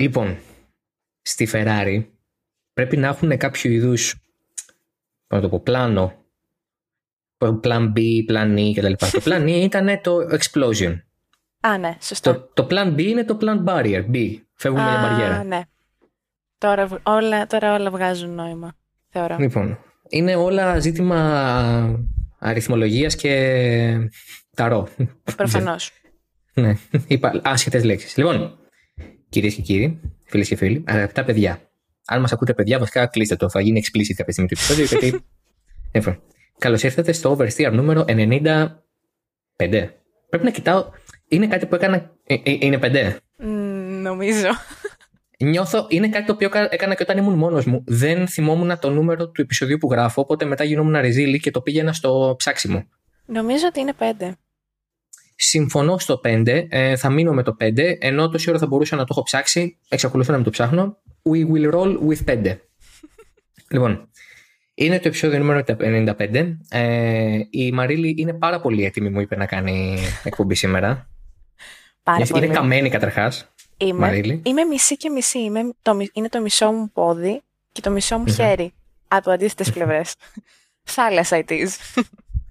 Λοιπόν, στη Ferrari πρέπει να έχουν κάποιο είδους. να το πω, πλάνο. Plan B, Plan E κτλ. το Plan E ήταν το Explosion. Α, ναι, σωστό. Το, το Plan B είναι το Plan Barrier. B. Φεύγουμε για μπαριέρα. ναι. Τώρα όλα, τώρα όλα βγάζουν νόημα, θεωρώ. Λοιπόν, είναι όλα ζήτημα αριθμολογίας και ταρό. Προφανώς. ναι, είπα άσχετες λέξεις. Λοιπόν, κυρίες και κύριοι, φίλες και φίλοι, αγαπητά παιδιά, αν μας ακούτε παιδιά, βασικά κλείστε το, θα γίνει explicit κάποια στιγμή του επεισόδιο, γιατί... Λοιπόν, καλώς ήρθατε στο Oversteer νούμερο 95. Πρέπει να κοιτάω, είναι κάτι που έκανα, ε, ε, είναι 5. νομίζω. Νιώθω, είναι κάτι το οποίο έκανα και όταν ήμουν μόνος μου. Δεν θυμόμουν το νούμερο του επεισοδίου που γράφω, οπότε μετά γινόμουν ρεζίλη και το πήγαινα στο ψάξιμο. Νομίζω ότι είναι 5. Συμφωνώ στο 5, ε, θα μείνω με το 5, ενώ τόση ώρα θα μπορούσα να το έχω ψάξει, εξακολουθώ να μην το ψάχνω. We will roll with 5. λοιπόν, είναι το επεισόδιο νούμερο 95. Ε, η Μαρίλη είναι πάρα πολύ έτοιμη, μου είπε να κάνει εκπομπή σήμερα. Πάρα είναι πολύ. καμένη καταρχάς. Είμαι, είμαι μισή και μισή. Είμαι το, είναι το μισό μου πόδι και το μισό μου χέρι. Από αντίθετε πλευρές. Θάλασσα it is.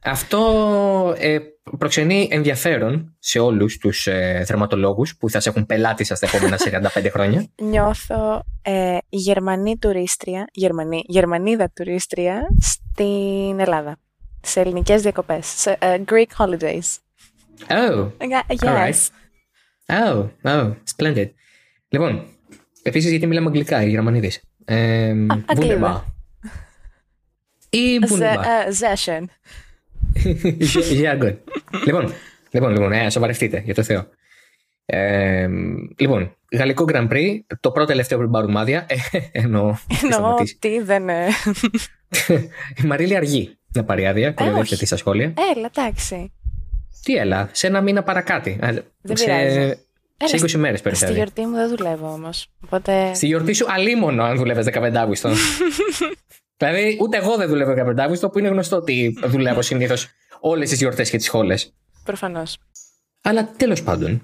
Αυτό ε, προξενεί ενδιαφέρον σε όλους τους ε, θερματολόγους που θα σε έχουν πελάτη σας τα επόμενα 45 χρόνια. Νιώθω ε, Γερμανή τουρίστρια, Γερμανή, Γερμανίδα τουρίστρια στην Ελλάδα. Σε ελληνικές διακοπές. Σε, uh, Greek holidays. Oh, yes. Alright. Oh, oh, splendid. Λοιπόν, επίσης γιατί μιλάμε αγγλικά οι Γερμανίδες; Ε, Wunderbar. Ή Wunderbar. Zeshen. Yeah, good. λοιπόν, λοιπόν, λοιπόν, ε, σοβαρευτείτε, για το Θεό. Ε, λοιπόν, Γαλλικό Grand Prix, το πρώτο τελευταίο πριν πάρουν μάδια. Ε, εννοώ. Εννοώ τι δεν. Η Μαρίλη αργεί να πάρει άδεια, κοροϊδεύεται στα σχόλια. Έλα, εντάξει. Τι έλα, σε ένα μήνα παρακάτι. Δεν σε, πειράζει. σε 20 μέρες περισσότερο. Στη γιορτή μου δεν δουλεύω όμως. Οπότε... Στη γιορτή σου αλίμονο αν δουλεύεις 15 Αύγουστο. δηλαδή, ούτε εγώ δεν δουλεύω 15 Αύγουστο, που είναι γνωστό ότι δουλεύω συνήθως όλες τις γιορτές και τις σχόλες. Προφανώς. Αλλά τέλος πάντων,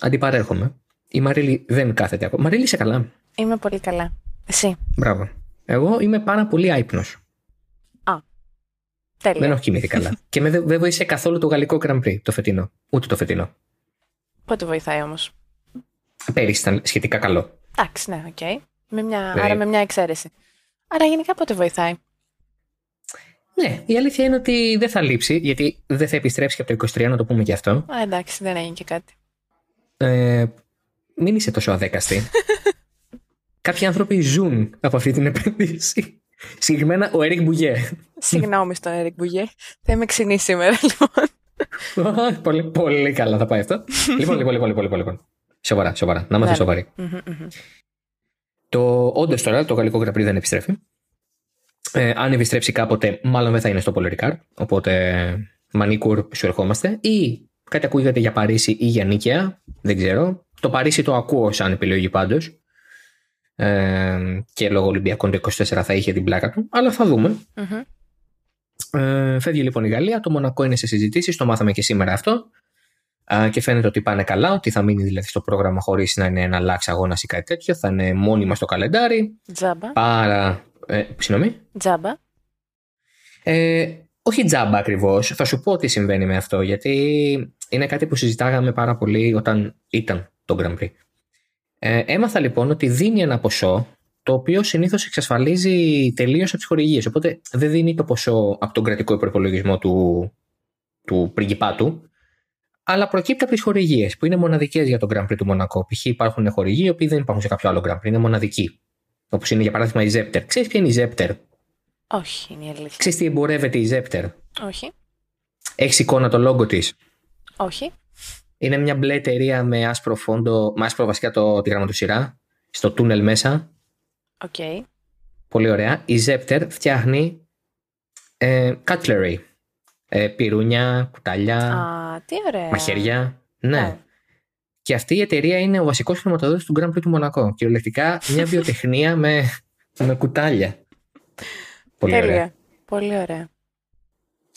αντιπαρέρχομαι. Η Μαρίλη δεν κάθεται ακόμα. Μαρίλη, είσαι καλά; Είμαι πολύ καλά. Εσύ; Μπράβο. Εγώ είμαι πάρα πολύ άϊπνος. Α. Τέλεια. Δεν έχω κοιμηθεί καλά. και με δεν βοήθησε καθόλου το γαλλικό Grand Prix το φετινό. Ούτε το φετινό. Πότε βοηθάει όμως; Πέρυσι ήταν σχετικά καλό. Εντάξει, ναι, OK. Okay. Με μια... Άρα με μια εξαίρεση. Άρα γενικά πότε βοηθάει; Ναι, η αλήθεια είναι ότι δεν θα λείψει, γιατί δεν θα επιστρέψει από το 23, να το πούμε και αυτό. Α, εντάξει, δεν έγινε και κάτι. Ε, μην είσαι τόσο αδέκαστη. Κάποιοι άνθρωποι ζουν από αυτή την επένδυση. Συγκεκριμένα ο Έρικ Μπουγέ. Συγγνώμη στον Έρικ Μπουγέ. Θα είμαι ξινή σήμερα, λοιπόν. πολύ, πολύ καλά θα πάει αυτό. λοιπόν, λοιπόν, λοιπόν, λοιπόν, λοιπόν. Σοβαρά, σοβαρά. Να είμαστε σοβαροί. Το όντως τώρα το γαλλικό γραπρί δεν επιστρέφει. Ε, αν επιστρέψει κάποτε, μάλλον δεν θα είναι στο Πολερικάρ. Οπότε, Μανίκουρ, σου ερχόμαστε. Ή κάτι ακούγεται για Παρίσι ή για Νίκαια. Δεν ξέρω. Το Παρίσι το ακούω σαν επιλογή πάντως. Ε, και λόγω Ολυμπιακών το 24 θα είχε την πλάκα του. Αλλά θα δούμε. Mm-hmm. Ε, φεύγει λοιπόν η Γαλλία. Το Μονακό είναι σε συζητήσεις. Το μάθαμε και σήμερα αυτό. Ε, και φαίνεται ότι πάνε καλά. Ότι θα μείνει δηλαδή στο πρόγραμμα χωρίς να είναι ένα λάξ αγώνας ή κάτι τέτοιο. Θα είναι μόνιμα στο καλεντάρι. Τζάμπα. Πάρα. Ε, συγγνώμη. Τζάμπα. Ε, όχι τζάμπα ακριβώς. Θα σου πω τι συμβαίνει με αυτό. Γιατί είναι κάτι που συζητάγαμε πάρα πολύ όταν ήταν το Grand Prix. Ε, έμαθα λοιπόν ότι δίνει ένα ποσό το οποίο συνήθως εξασφαλίζει τελείως από τις χορηγίες. Οπότε δεν δίνει το ποσό από τον κρατικό υπερπολογισμό του, του πριγκιπάτου, αλλά προκύπτει από τις χορηγίες που είναι μοναδικές για τον Grand Prix του Μονακό. Π.χ. υπάρχουν χορηγοί οι οποίοι δεν υπάρχουν σε κάποιο άλλο Grand Prix, είναι μοναδικοί. Όπως είναι για παράδειγμα η Zepter. Ξέρεις ποια είναι η Zepter; Όχι, είναι η αλήθεια. Ξέρεις τι εμπορεύεται η Zepter; Όχι. Έχεις εικόνα το λόγο της; Όχι. Είναι μια μπλε εταιρεία με άσπρο φόντο, με άσπρο βασικά το, τη γραμματοσειρά, στο τούνελ μέσα. OK. Okay. Πολύ ωραία. Η Zepter φτιάχνει ε, cutlery. Ε, πιρούνια, κουτάλια, Α, τι ωραία. μαχαίρια. Ναι. Yeah. Και αυτή η εταιρεία είναι ο βασικός χρηματοδότης του Grand Prix του Μονακό. Κυριολεκτικά μια βιοτεχνία με, με κουτάλια. Πολύ Τέλεια. ωραία. Πολύ ωραία.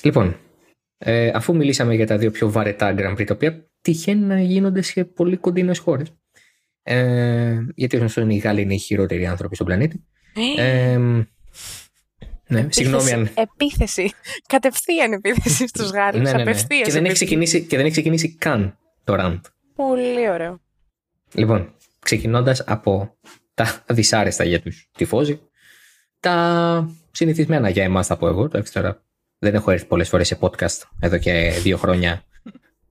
Λοιπόν, ε, αφού μιλήσαμε για τα δύο πιο βαρετά Grand Prix, τα οποία τυχαίνει να γίνονται σε πολύ κοντινές χώρες. Ε, γιατί όσο είναι οι Γάλλοι είναι οι χειρότεροι άνθρωποι στον πλανήτη. Ε, ναι, συγγνώμη αν. Επίθεση. Κατευθείαν επίθεση στους Γάλλου. Ναι, ναι, ναι. Και, δεν έχει ξεκινήσει, και δεν έχει ξεκινήσει καν το ραντ. Πολύ ωραίο. Λοιπόν, ξεκινώντας από τα δυσάρεστα για τους τυφώζοι, τα συνηθισμένα για εμάς θα πω εγώ. Το τώρα δεν έχω έρθει πολλές φορές σε podcast εδώ και δύο χρόνια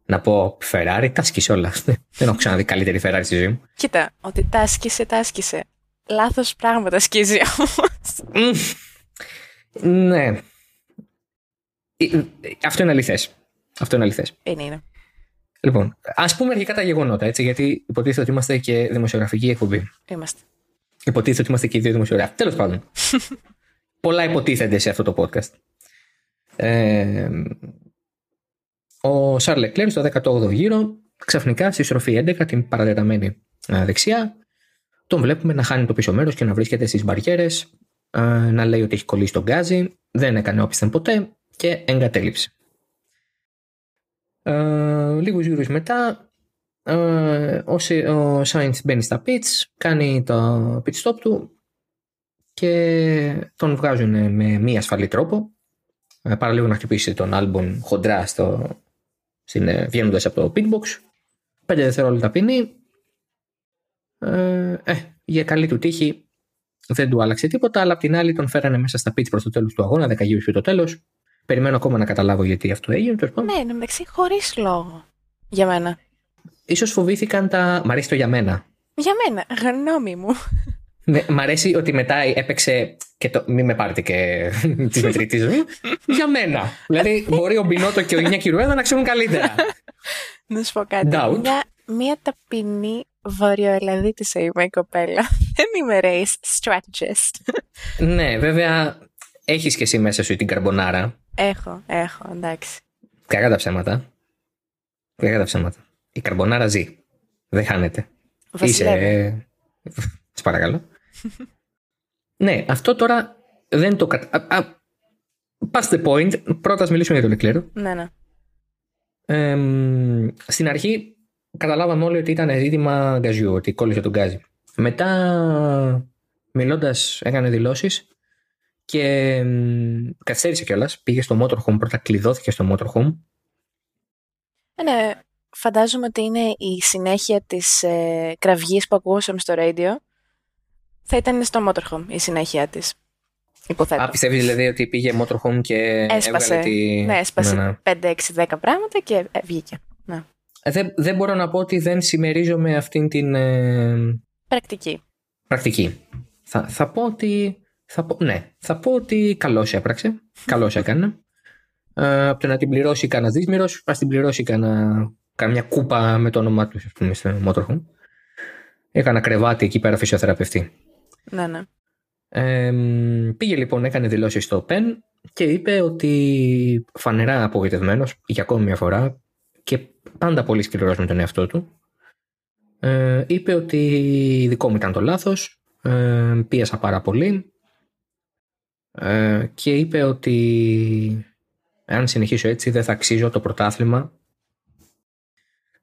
να πω Ferrari, τα άσκησε όλα. δεν έχω ξαναδεί καλύτερη Ferrari στη ζωή μου. Κοίτα, ότι τα άσκησε, τα άσκησε. Λάθος πράγματα σκίζει όμως. Ναι. Ε, αυτό είναι αληθές. Αυτό είναι αληθές. Είναι, είναι. Λοιπόν, ας πούμε αρχικά τα γεγονότα, έτσι, γιατί υποτίθεται ότι είμαστε και δημοσιογραφική εκπομπή. Είμαστε. Υποτίθεται ότι είμαστε και οι δύο δημοσιογράφοι. Τέλος πάντων. Πολλά υποτίθενται σε αυτό το podcast. Ε, ο Σαρλ Λεκλέρ στο 18ο γύρο, ξαφνικά στη στροφή 11, την παρατεταμένη δεξιά, τον βλέπουμε να χάνει το πίσω μέρος και να βρίσκεται στις μπαριέρε, να λέει ότι έχει κολλήσει τον γκάζι, δεν έκανε όπισθεν ποτέ και εγκατέλειψε. Ε, λίγους γύρους μετά ε, ο Σάινθ μπαίνει στα pits, κάνει το pit stop του και τον βγάζουν με μη ασφαλή τρόπο. Ε, παραλίγο να χτυπήσει τον Άλμπον χοντρά στο, στην, βγαίνοντας από το pitbox. 5 δευτερόλεπτα πίνει. Ε, ε, για καλή του τύχη δεν του άλλαξε τίποτα αλλά απ' την άλλη τον φέρανε μέσα στα pits προς το τέλος του αγώνα 10 γύρους και το τέλος Περιμένω ακόμα να καταλάβω γιατί αυτό έγινε. Ναι, μεταξύ χωρίς λόγο. Για μένα. Ίσως φοβήθηκαν τα. Μ' αρέσει το για μένα. Για μένα, γνώμη μου. Ναι, μ' αρέσει ότι μετά έπαιξε και το. Μην με πάρετε και τη μετρητή μου. για μένα. δηλαδή, μπορεί ο Μπινότο και ο Ινιά Κυρουέδα να ξέρουν καλύτερα. να σου πω κάτι. Μια, μια ταπεινή βορειοελλαδίτησα είμαι η κοπέλα. Δεν είμαι race strategist. ναι, βέβαια, έχεις και εσύ μέσα σου την καρμπονάρα. Έχω, έχω, εντάξει. Κακά τα ψέματα. Κακά τα ψέματα. Η καρμπονάρα ζει. Δεν χάνεται. Βασιλεύει. Είσαι. Σε παρακαλώ. ναι, αυτό τώρα δεν το κατα... Past the point. Πρώτα ας μιλήσουμε για τον Εκλέρο. Ναι, ναι. Ε, στην αρχή καταλάβαμε όλοι ότι ήταν ζήτημα γκαζιού, ότι κόλλησε τον γκάζι. Μετά, μιλώντας, έκανε δηλώσεις και καθυστέρησε κιόλας. Πήγε στο motorhome, πρώτα κλειδώθηκε στο motorhome. Ε, ναι, φαντάζομαι ότι είναι η συνέχεια της ε, κραυγής που ακούσαμε στο radio. Θα ήταν στο motorhome η συνέχεια της. Υποθέτω. Α, πιστεύεις δηλαδή ότι πήγε motorhome και έσπασε, έβγαλε τη... Ναι, έσπασε ναι, ναι. 5, 6, 10 πράγματα και ε, βγήκε. Ναι. Ε, δεν, δεν μπορώ να πω ότι δεν συμμερίζομαι αυτήν την... Ε... Πρακτική. Πρακτική. Θα, θα πω ότι θα πω, ναι, θα πω ότι καλώς έπραξε. Καλώς έκανε. Ε, από το να την πληρώσει κανένα δύσμηρο, ας την πληρώσει κανένα, καμιά κούπα με το όνομά τους, ας πούμε, στο Motorhome. Έκανα κρεβάτι εκεί πέρα φυσιοθεραπευτή. Ναι, ναι. Ε, πήγε λοιπόν, έκανε δηλώσεις στο PEN και είπε ότι φανερά απογοητευμένος για ακόμη μια φορά και πάντα πολύ σκληρός με τον εαυτό του. Ε, είπε ότι δικό μου ήταν το λάθος, ε, πίεσα πάρα πολύ ε, και είπε ότι αν συνεχίσω έτσι δεν θα αξίζω το πρωτάθλημα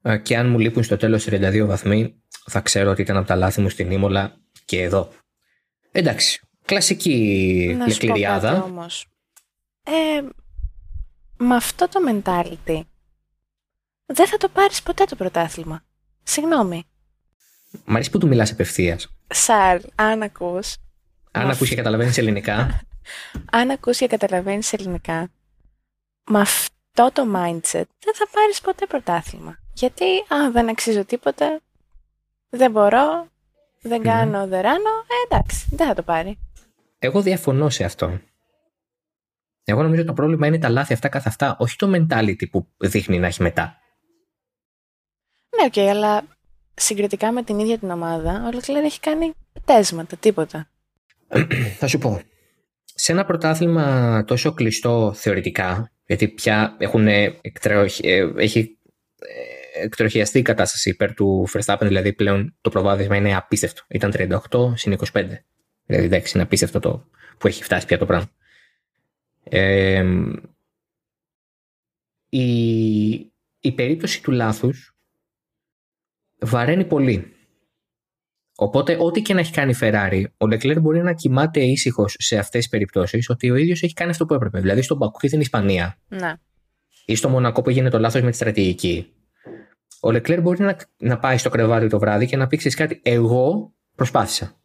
ε, και αν μου λείπουν στο τέλος 32 βαθμοί θα ξέρω ότι ήταν από τα λάθη μου στην Ήμολα και εδώ. Εντάξει, κλασική Να λεκληριάδα. όμως. Ε, με αυτό το mentality δεν θα το πάρεις ποτέ το πρωτάθλημα. Συγγνώμη. Μ' αρέσει που του μιλάς ευθείας. Σαρ, αν ακούς. Αν ακούς και καταλαβαίνεις ελληνικά. αν ακούς και καταλαβαίνεις ελληνικά, με αυτό το mindset δεν θα πάρεις ποτέ πρωτάθλημα. Γιατί, αν δεν αξίζω τίποτα, δεν μπορώ, δεν κάνω, δεν ράνω, ε, εντάξει, δεν θα το πάρει. Εγώ διαφωνώ σε αυτό. Εγώ νομίζω το πρόβλημα είναι τα λάθη αυτά καθ' αυτά, όχι το mentality που δείχνει να έχει μετά. Ναι, OK, okay, αλλά συγκριτικά με την ίδια την ομάδα, ο Λεκλέρ έχει κάνει πταίσματα, τίποτα. θα σου πω σε ένα πρωτάθλημα τόσο κλειστό θεωρητικά, γιατί πια έχουν εκτροχι... Ε, έχει ε, εκτροχιαστεί η κατάσταση υπέρ του Verstappen, δηλαδή πλέον το προβάδισμα είναι απίστευτο. Ήταν 38 συν 25. Δηλαδή εντάξει, είναι απίστευτο το που έχει φτάσει πια το πράγμα. Ε, η, η περίπτωση του λάθους βαραίνει πολύ. Οπότε, ό,τι και να έχει κάνει η Ferrari, ο Leclerc μπορεί να κοιμάται ήσυχος σε αυτές τις περιπτώσεις ότι ο ίδιος έχει κάνει αυτό που έπρεπε. Δηλαδή, στον Μπακού και στην Ισπανία Ναι. ή στο Μονακό που έγινε το λάθος με τη στρατηγική. Ο Leclerc μπορεί να, να πάει στο κρεβάτι το βράδυ και να πει «Ξέρεις κάτι. Εγώ προσπάθησα.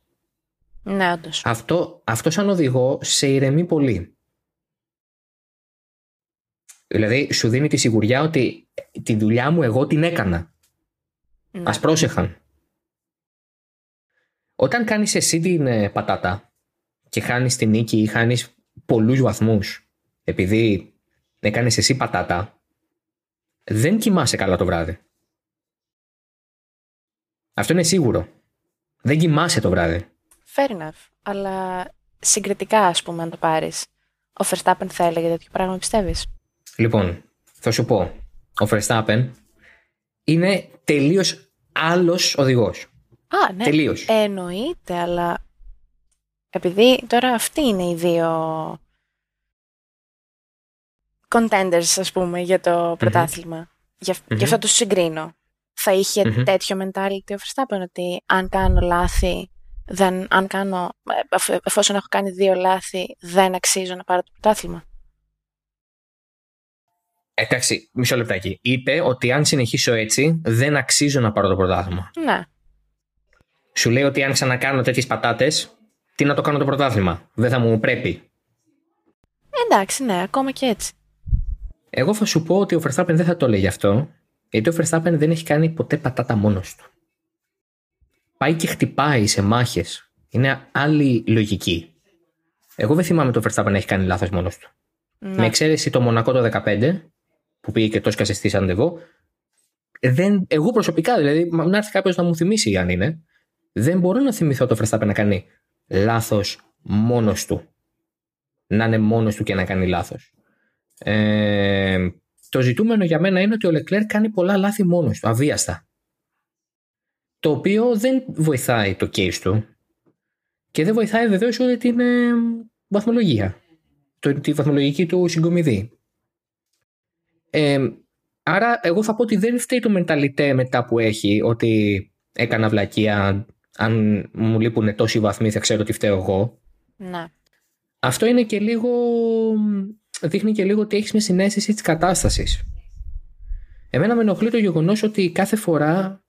Ναι, όντως. Αυτό, αυτό σαν οδηγό σε ηρεμεί πολύ. Δηλαδή, σου δίνει τη σιγουριά ότι τη δουλειά μου εγώ την έκανα. Ναι. Ας πρόσεχαν. Όταν κάνεις εσύ την ε, πατάτα και χάνεις την νίκη ή χάνεις πολλούς βαθμούς επειδή έκανες εσύ πατάτα, δεν κοιμάσαι καλά το βράδυ. Αυτό είναι σίγουρο. Δεν κοιμάσαι το βράδυ. Fair enough. Αλλά συγκριτικά, ας πούμε, αν το πάρεις, ο Verstappen θα έλεγε τέτοιο πράγμα, πιστεύεις; Λοιπόν, θα σου πω. Ο Verstappen είναι τελείως άλλος οδηγός. Α, ναι. Τελείως. Εννοείται, αλλά επειδή τώρα αυτοί είναι οι δύο contenders, ας πούμε, για το πρωτάθλημα. Γι' αυ- Μμμ. Γι' αυτό τους συγκρίνω. Θα είχε Μμμ. τέτοιο mentality ο Verstappen ότι αν κάνω λάθη, δεν, αν κάνω, ε, εφ- εφόσον έχω κάνει δύο λάθη, δεν αξίζω να πάρω το πρωτάθλημα. Εντάξει, μισό λεπτάκι. Είπε ότι αν συνεχίσω έτσι, δεν αξίζω να πάρω το πρωτάθλημα. Ναι, Σου λέει ότι αν ξανακάνω τέτοιες πατάτες, τι να το κάνω το πρωτάθλημα; Δεν θα μου πρέπει. εντάξει, ναι, ακόμα και έτσι. Εγώ θα σου πω ότι ο Verstappen δεν θα το λέει αυτό, γιατί ο Verstappen δεν έχει κάνει ποτέ πατάτα μόνος του. Πάει και χτυπάει σε μάχες. Είναι άλλη λογική. Εγώ δεν θυμάμαι το Verstappen να έχει κάνει λάθος μόνος του. Ναι. Με εξαίρεση το Μονακό το 15, που πήγε και το έσκασε στη Σαντεβό, δεν, εγώ προσωπικά, δηλαδή, μα- να έρθει κάποιος να μου θυμίσει αν είναι, δεν μπορώ να θυμηθώ το Verstappen να κάνει λάθος μόνος του. Να είναι μόνος του και να κάνει λάθος. Ε, το ζητούμενο για μένα είναι ότι ο Leclerc κάνει πολλά λάθη μόνος του, αβίαστα. Το οποίο δεν βοηθάει το case του και δεν βοηθάει βεβαίως ούτε την ε, βαθμολογία το, τη βαθμολογική του συγκομιδή. Ε, άρα εγώ θα πω ότι δεν φταίει το μενταλιτέ μετά που έχει ότι έκανα βλακεία αν μου λείπουν τόσοι βαθμοί θα ξέρω τι φταίω εγώ. ναι. Αυτό είναι και λίγο δείχνει και λίγο ότι έχεις μια συνέστηση της κατάστασης. Εμένα με ενοχλεί το γεγονός ότι κάθε φορά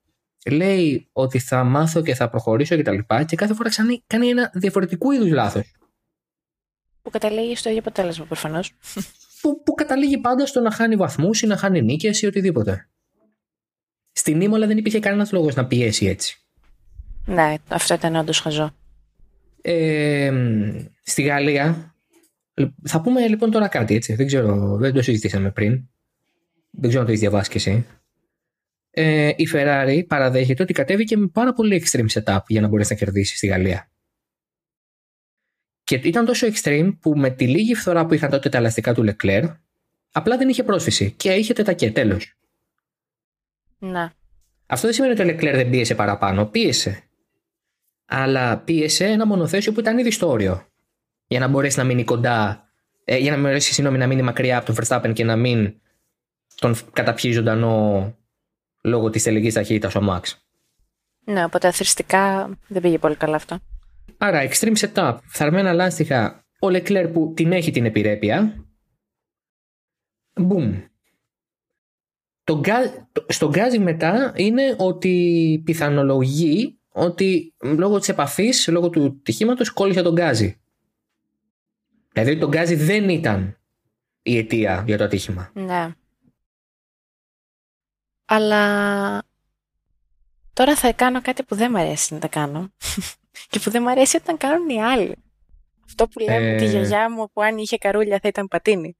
λέει ότι θα μάθω και θα προχωρήσω και τα λοιπά και κάθε φορά ξανά κάνει ένα διαφορετικού είδους λάθος. Που καταλήγει στο ίδιο αποτέλεσμα προφανώς. Που, που καταλήγει πάντα στο να χάνει βαθμούς ή να χάνει νίκες ή οτιδήποτε. Στην Ήμολα δεν υπήρχε κανένας λόγος να πιέσει έτσι. Ναι, αυτό ήταν όντως χαζό. Ε, στη Γαλλία, θα πούμε λοιπόν τώρα κάτι έτσι, δεν ξέρω, δεν το συζητήσαμε πριν. Δεν ξέρω αν το έχεις διαβάσει κι εσύ. Ε, η Ferrari παραδέχεται ότι κατέβηκε με πάρα πολύ extreme setup για να μπορέσει να κερδίσει στη Γαλλία. Και ήταν τόσο extreme που με τη λίγη φθορά που είχαν τότε τα ελαστικά του Leclerc, απλά δεν είχε πρόσφυση και είχε τετακέ, τέλος. Ναι. Αυτό δεν σημαίνει ότι ο Leclerc δεν πίεσε παραπάνω. Πίεσε. Αλλά πίεσε ένα μονοθέσιο που ήταν ήδη στο όριο. Για να μπορέσει να μείνει κοντά. Ε, για να μπορέσει συγγνώμη, να μείνει μακριά από τον Verstappen και να μην τον καταπιεί ζωντανό λόγω της τελικής ταχύτητας ο Max. Ναι, οπότε αθροιστικά δεν πήγε πολύ καλά αυτό. Άρα, extreme setup, φθαρμένα λάστιχα, ο Leclerc που την έχει την επιρρέπεια. Μπουμ. Το γκά- το- στο γκάζι μετά είναι ότι πιθανολογεί ότι λόγω της επαφής, λόγω του ατυχήματος κόλλησε το γκάζι. Δηλαδή το γκάζι δεν ήταν η αιτία για το ατύχημα. Ναι. Αλλά τώρα θα κάνω κάτι που δεν μου αρέσει να τα κάνω. Και που δεν μου αρέσει όταν κάνουν οι άλλοι. Αυτό που λέμε Ε. τη γιαγιά μου που αν είχε καρούλια θα ήταν πατίνι.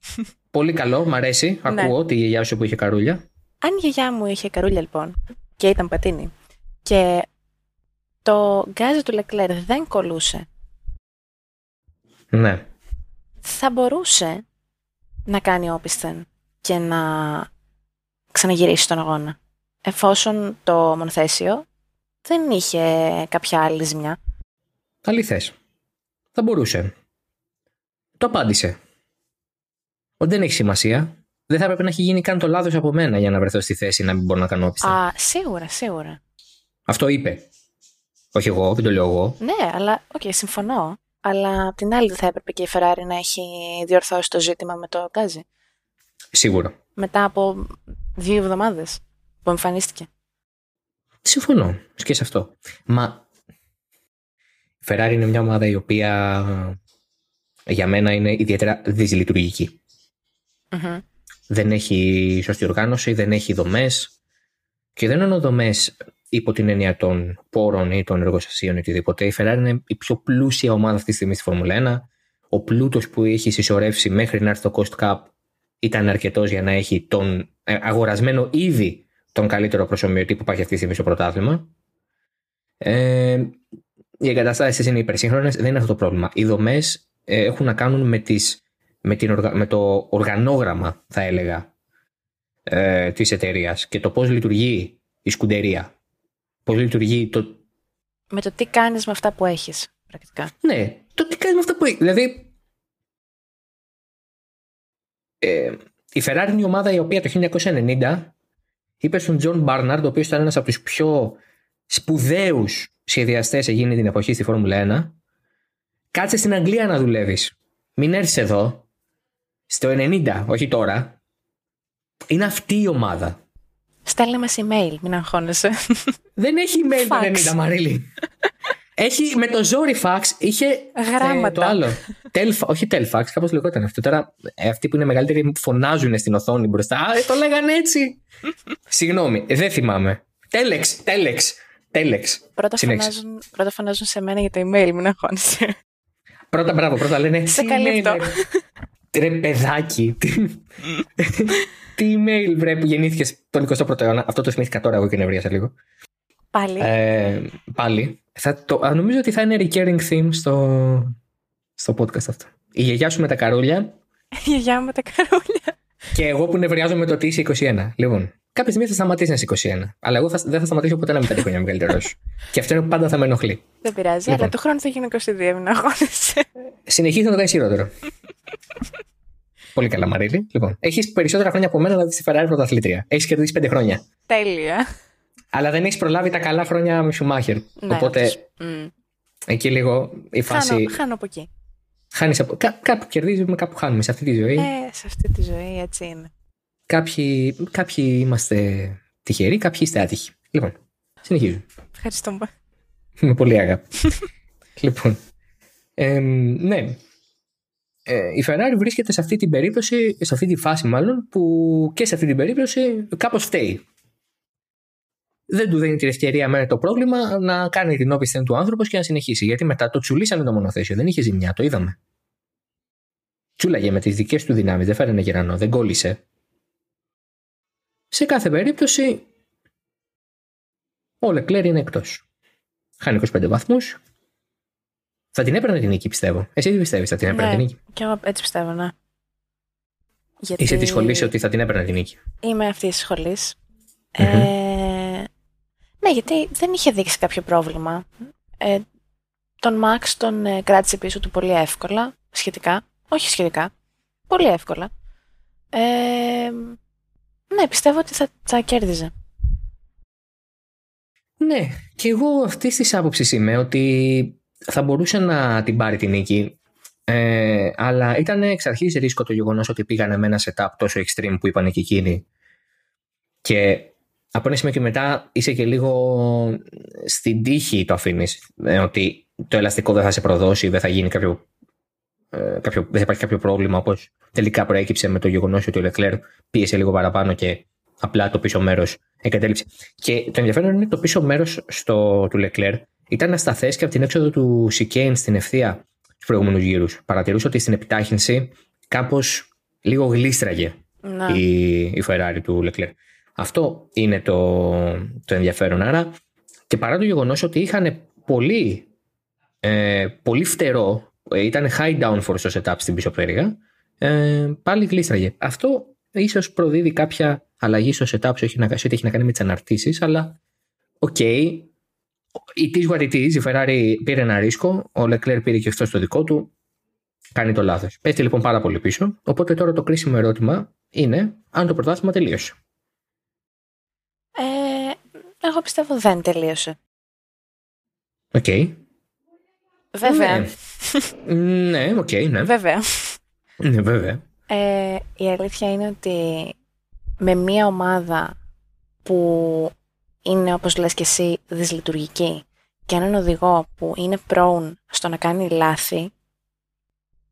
Πολύ καλό, μ' αρέσει. Ναι. Ακούω τη γιαγιά σου που είχε καρούλια. Αν η γιαγιά μου είχε καρούλια λοιπόν και ήταν πατίνι και το γκάζι του Λεκλέρ δεν κολούσε, Ναι. θα μπορούσε να κάνει όπισθεν και να ξαναγυρίσει τον αγώνα. Εφόσον το μονοθέσιο δεν είχε κάποια άλλη ζημιά. Αλήθεια. Θα μπορούσε. Το απάντησε. Ότι δεν έχει σημασία. Δεν θα έπρεπε να έχει γίνει καν το λάθος από μένα για να βρεθώ στη θέση να μην μπορώ να κάνω όπισθεν. Α, σίγουρα, σίγουρα. Αυτό είπε. Όχι εγώ, δεν το λέω εγώ. Ναι, αλλά, OK, okay, συμφωνώ. Αλλά απ' την άλλη δεν θα έπρεπε και η Ferrari να έχει διορθώσει το ζήτημα με το γκάζι. Σίγουρα. Μετά από δύο εβδομάδες που εμφανίστηκε. Συμφωνώ και σε αυτό. Μα η Ferrari είναι μια ομάδα η οποία για μένα είναι ιδιαίτερα δυσλειτουργική. Mm-hmm. Δεν έχει σωστή οργάνωση, δεν έχει δομές. Και δεν εννοώ δομές υπό την έννοια των πόρων ή των εργοστασίων ή οτιδήποτε. Η Ferrari είναι η πιο πλούσια ομάδα αυτή τη στιγμή στη Φόρμουλα 1. Ο πλούτος που έχει συσσωρεύσει μέχρι να έρθει το Cost Cup ήταν αρκετός για να έχει τον ε, αγορασμένο ήδη τον καλύτερο προσωμιωτή που υπάρχει αυτή τη στιγμή στο πρωτάθλημα. Ε, οι εγκαταστάσεις είναι υπερσύγχρονες, δεν είναι αυτό το πρόβλημα. Οι δομές ε, έχουν να κάνουν με, τις, με, την, με το οργανόγραμμα, θα έλεγα, ε, της εταιρείας και το πώς λειτουργεί η σκουντερία. Πώς λειτουργεί το... Με το τι κάνεις με αυτά που έχεις, πρακτικά. Ναι, το τι κάνεις με αυτά που έχεις. Δηλαδή, ε, η Ferrari είναι η ομάδα η οποία το 1990 είπε στον Τζον Μπάρναρντ, ο οποίος ήταν ένας από τους πιο σπουδαίους σχεδιαστές εκείνη την εποχή στη Φόρμουλα 1, κάτσε στην Αγγλία να δουλεύεις. Μην έρθεις εδώ. Στο 90, όχι τώρα. Είναι αυτή η ομάδα. Στέλνε μα email, μην αγχώνεσαι. Δεν έχει email το 90, Μαρίλη. Έχει με το ζόρι φαξ, είχε. Γράμματα. Ε, το άλλο. Τελφ, όχι τελφαξ, κάπως λεγόταν αυτό. Τώρα ε, αυτοί που είναι μεγαλύτεροι φωνάζουν στην οθόνη μπροστά. Α, το λέγανε έτσι. Συγγνώμη, δεν θυμάμαι. Τέλεξ, τέλεξ, τέλεξ. Πρώτα φωνάζουν, πρώτα φωνάζουν σε μένα για το email, μην αγχώνεσαι. Πρώτα, μπράβο, πρώτα λένε. Σε καλύπτω. Ρε παιδάκι. Τι email βρε που γεννήθηκες τον 21ο αιώνα. Αυτό το θυμήθηκα τώρα εγώ και νευρίασα λίγο. Πάλι. Ε, πάλι. Θα το, νομίζω ότι θα είναι recurring theme στο, στο podcast αυτό. Η γιαγιά σου με τα καρούλια. Η γιαγιά μου με τα καρούλια. Και εγώ που νευριάζω με το ότι είσαι 21. Λοιπόν, κάποια στιγμή θα σταματήσει να είσαι 21. Αλλά εγώ θα, δεν θα σταματήσω ποτέ να είμαι 5 χρόνια μεγαλύτερο. και αυτό είναι που πάντα θα με ενοχλεί. Δεν πειράζει, λοιπόν. αλλά του χρόνου θα γίνει 22, μην αγώνεσαι. Συνεχίζει να το κάνει χειρότερο. Πολύ καλά, Μαρίλη. Λοιπόν, έχεις περισσότερα χρόνια από μένα να δεις τη Ferrari πρωταθλήτρια. Έχεις κερδίσει 5 χρόνια. Τέλεια. Αλλά δεν έχεις προλάβει τα καλά χρόνια με Σουμάχερ. Ναι, Οπότε. Mm. Εκεί λίγο η φάση. Χάνω, χάνω από εκεί. Χάνεις από... Κά, κάπου κερδίζουμε, κάπου χάνουμε σε αυτή τη ζωή. Ε, σε αυτή τη ζωή έτσι είναι. Κάποιοι, κάποιοι είμαστε τυχεροί, κάποιοι είστε άτυχοι. Λοιπόν, συνεχίζουμε. Ευχαριστώ. Με πολύ αγάπη. λοιπόν, ε, ναι. Ε, η Ferrari βρίσκεται σε αυτή την περίπτωση, σε αυτή τη φάση μάλλον, που και σε αυτή την περίπτωση κάπως φταίει δεν του δίνει την ευκαιρία με το πρόβλημα να κάνει την όπισθεν του άνθρωπος και να συνεχίσει. Γιατί μετά το τσουλήσανε το μονοθέσιο. Δεν είχε ζημιά, το είδαμε. Τσούλαγε με τις δικές του δυνάμεις, δεν φέρανε γερανό, δεν κόλλησε. Σε κάθε περίπτωση, ο Λεκλέρ είναι εκτός. Χάνει 25 βαθμούς. Θα την έπαιρνε την νίκη, πιστεύω. Εσύ τι πιστεύεις, θα την έπαιρνε ναι, την νίκη; Και εγώ έτσι πιστεύω, ναι. Γιατί... Είσαι τη σχολή ότι θα την έπαιρνε την νίκη. Είμαι αυτή της σχολη Ε, ναι, γιατί δεν είχε δείξει κάποιο πρόβλημα. Ε, τον Μαξ τον ε, κράτησε πίσω του πολύ εύκολα, σχετικά. Όχι σχετικά, πολύ εύκολα. Ε, ναι, πιστεύω ότι θα, θα κέρδιζε. Ναι, και εγώ αυτής της άποψης είμαι ότι θα μπορούσε να την πάρει την νίκη. Ε, αλλά ήταν εξ αρχής ρίσκο το γεγονός ότι πήγανε με ένα setup τόσο extreme που είπαν και εκείνοι. Και από ένα σημείο και μετά είσαι και λίγο στην τύχη το αφήνεις. Ε, ότι το ελαστικό δεν θα σε προδώσει, δεν θα γίνει κάποιο. Ε, κάποιο δεν θα υπάρχει κάποιο πρόβλημα όπως τελικά προέκυψε με το γεγονός ότι ο Λεκλέρ πίεσε λίγο παραπάνω και απλά το πίσω μέρος εγκατέλειψε. Και το ενδιαφέρον είναι το πίσω μέρος του Λεκλέρ ήταν ασταθές και από την έξοδο του Σικέιν στην ευθεία στους προηγούμενους γύρους. Παρατηρούσε ότι στην επιτάχυνση κάπως λίγο γλίστραγε ναι. η, η Ferrari του Λεκλέρ. Αυτό είναι το, το ενδιαφέρον. Άρα και παρά το γεγονός ότι είχαν πολύ, ε, πολύ φτερό, ε, ήταν high downforce στο setup στην πίσω πτέρυγα, ε, πάλι γλίστραγε. Αυτό ίσως προδίδει κάποια αλλαγή στο setup, είτε έχει να, έχει να κάνει με τις αναρτήσεις, αλλά OK, okay, it is what it is, η Ferrari πήρε ένα ρίσκο, ο Leclerc πήρε και αυτό το δικό του, κάνει το λάθος. Πέφτει λοιπόν πάρα πολύ πίσω, οπότε τώρα το κρίσιμο ερώτημα είναι αν το πρωτάθλημα τελείωσε. Εγώ πιστεύω δεν τελείωσε. Οκ. Βέβαια. Ναι, ναι, οκ, ναι. Βέβαια. Ναι, βέβαια. Ε, η αλήθεια είναι ότι με μία ομάδα που είναι, όπως λες και εσύ, δυσλειτουργική και έναν οδηγό που είναι prone στο να κάνει λάθη,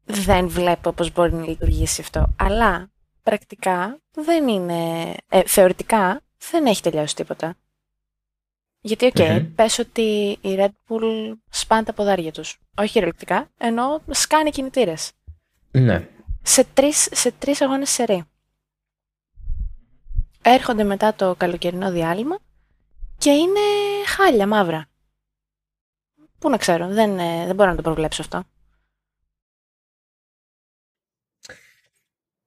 δεν βλέπω πώς μπορεί να λειτουργήσει αυτό. Αλλά πρακτικά δεν είναι, ε, θεωρητικά δεν έχει τελειώσει τίποτα. Γιατί, OK, okay, Μμμ. πες ότι η Red Bull σπάνε τα ποδάρια τους. Όχι κυριολεκτικά, ενώ σκάνε κινητήρες. Ναι. Σε τρεις, σε τρεις αγώνες σερί. Έρχονται μετά το καλοκαιρινό διάλειμμα και είναι χάλια, μαύρα. Πού να ξέρω, δεν, ε, δεν μπορώ να το προβλέψω αυτό.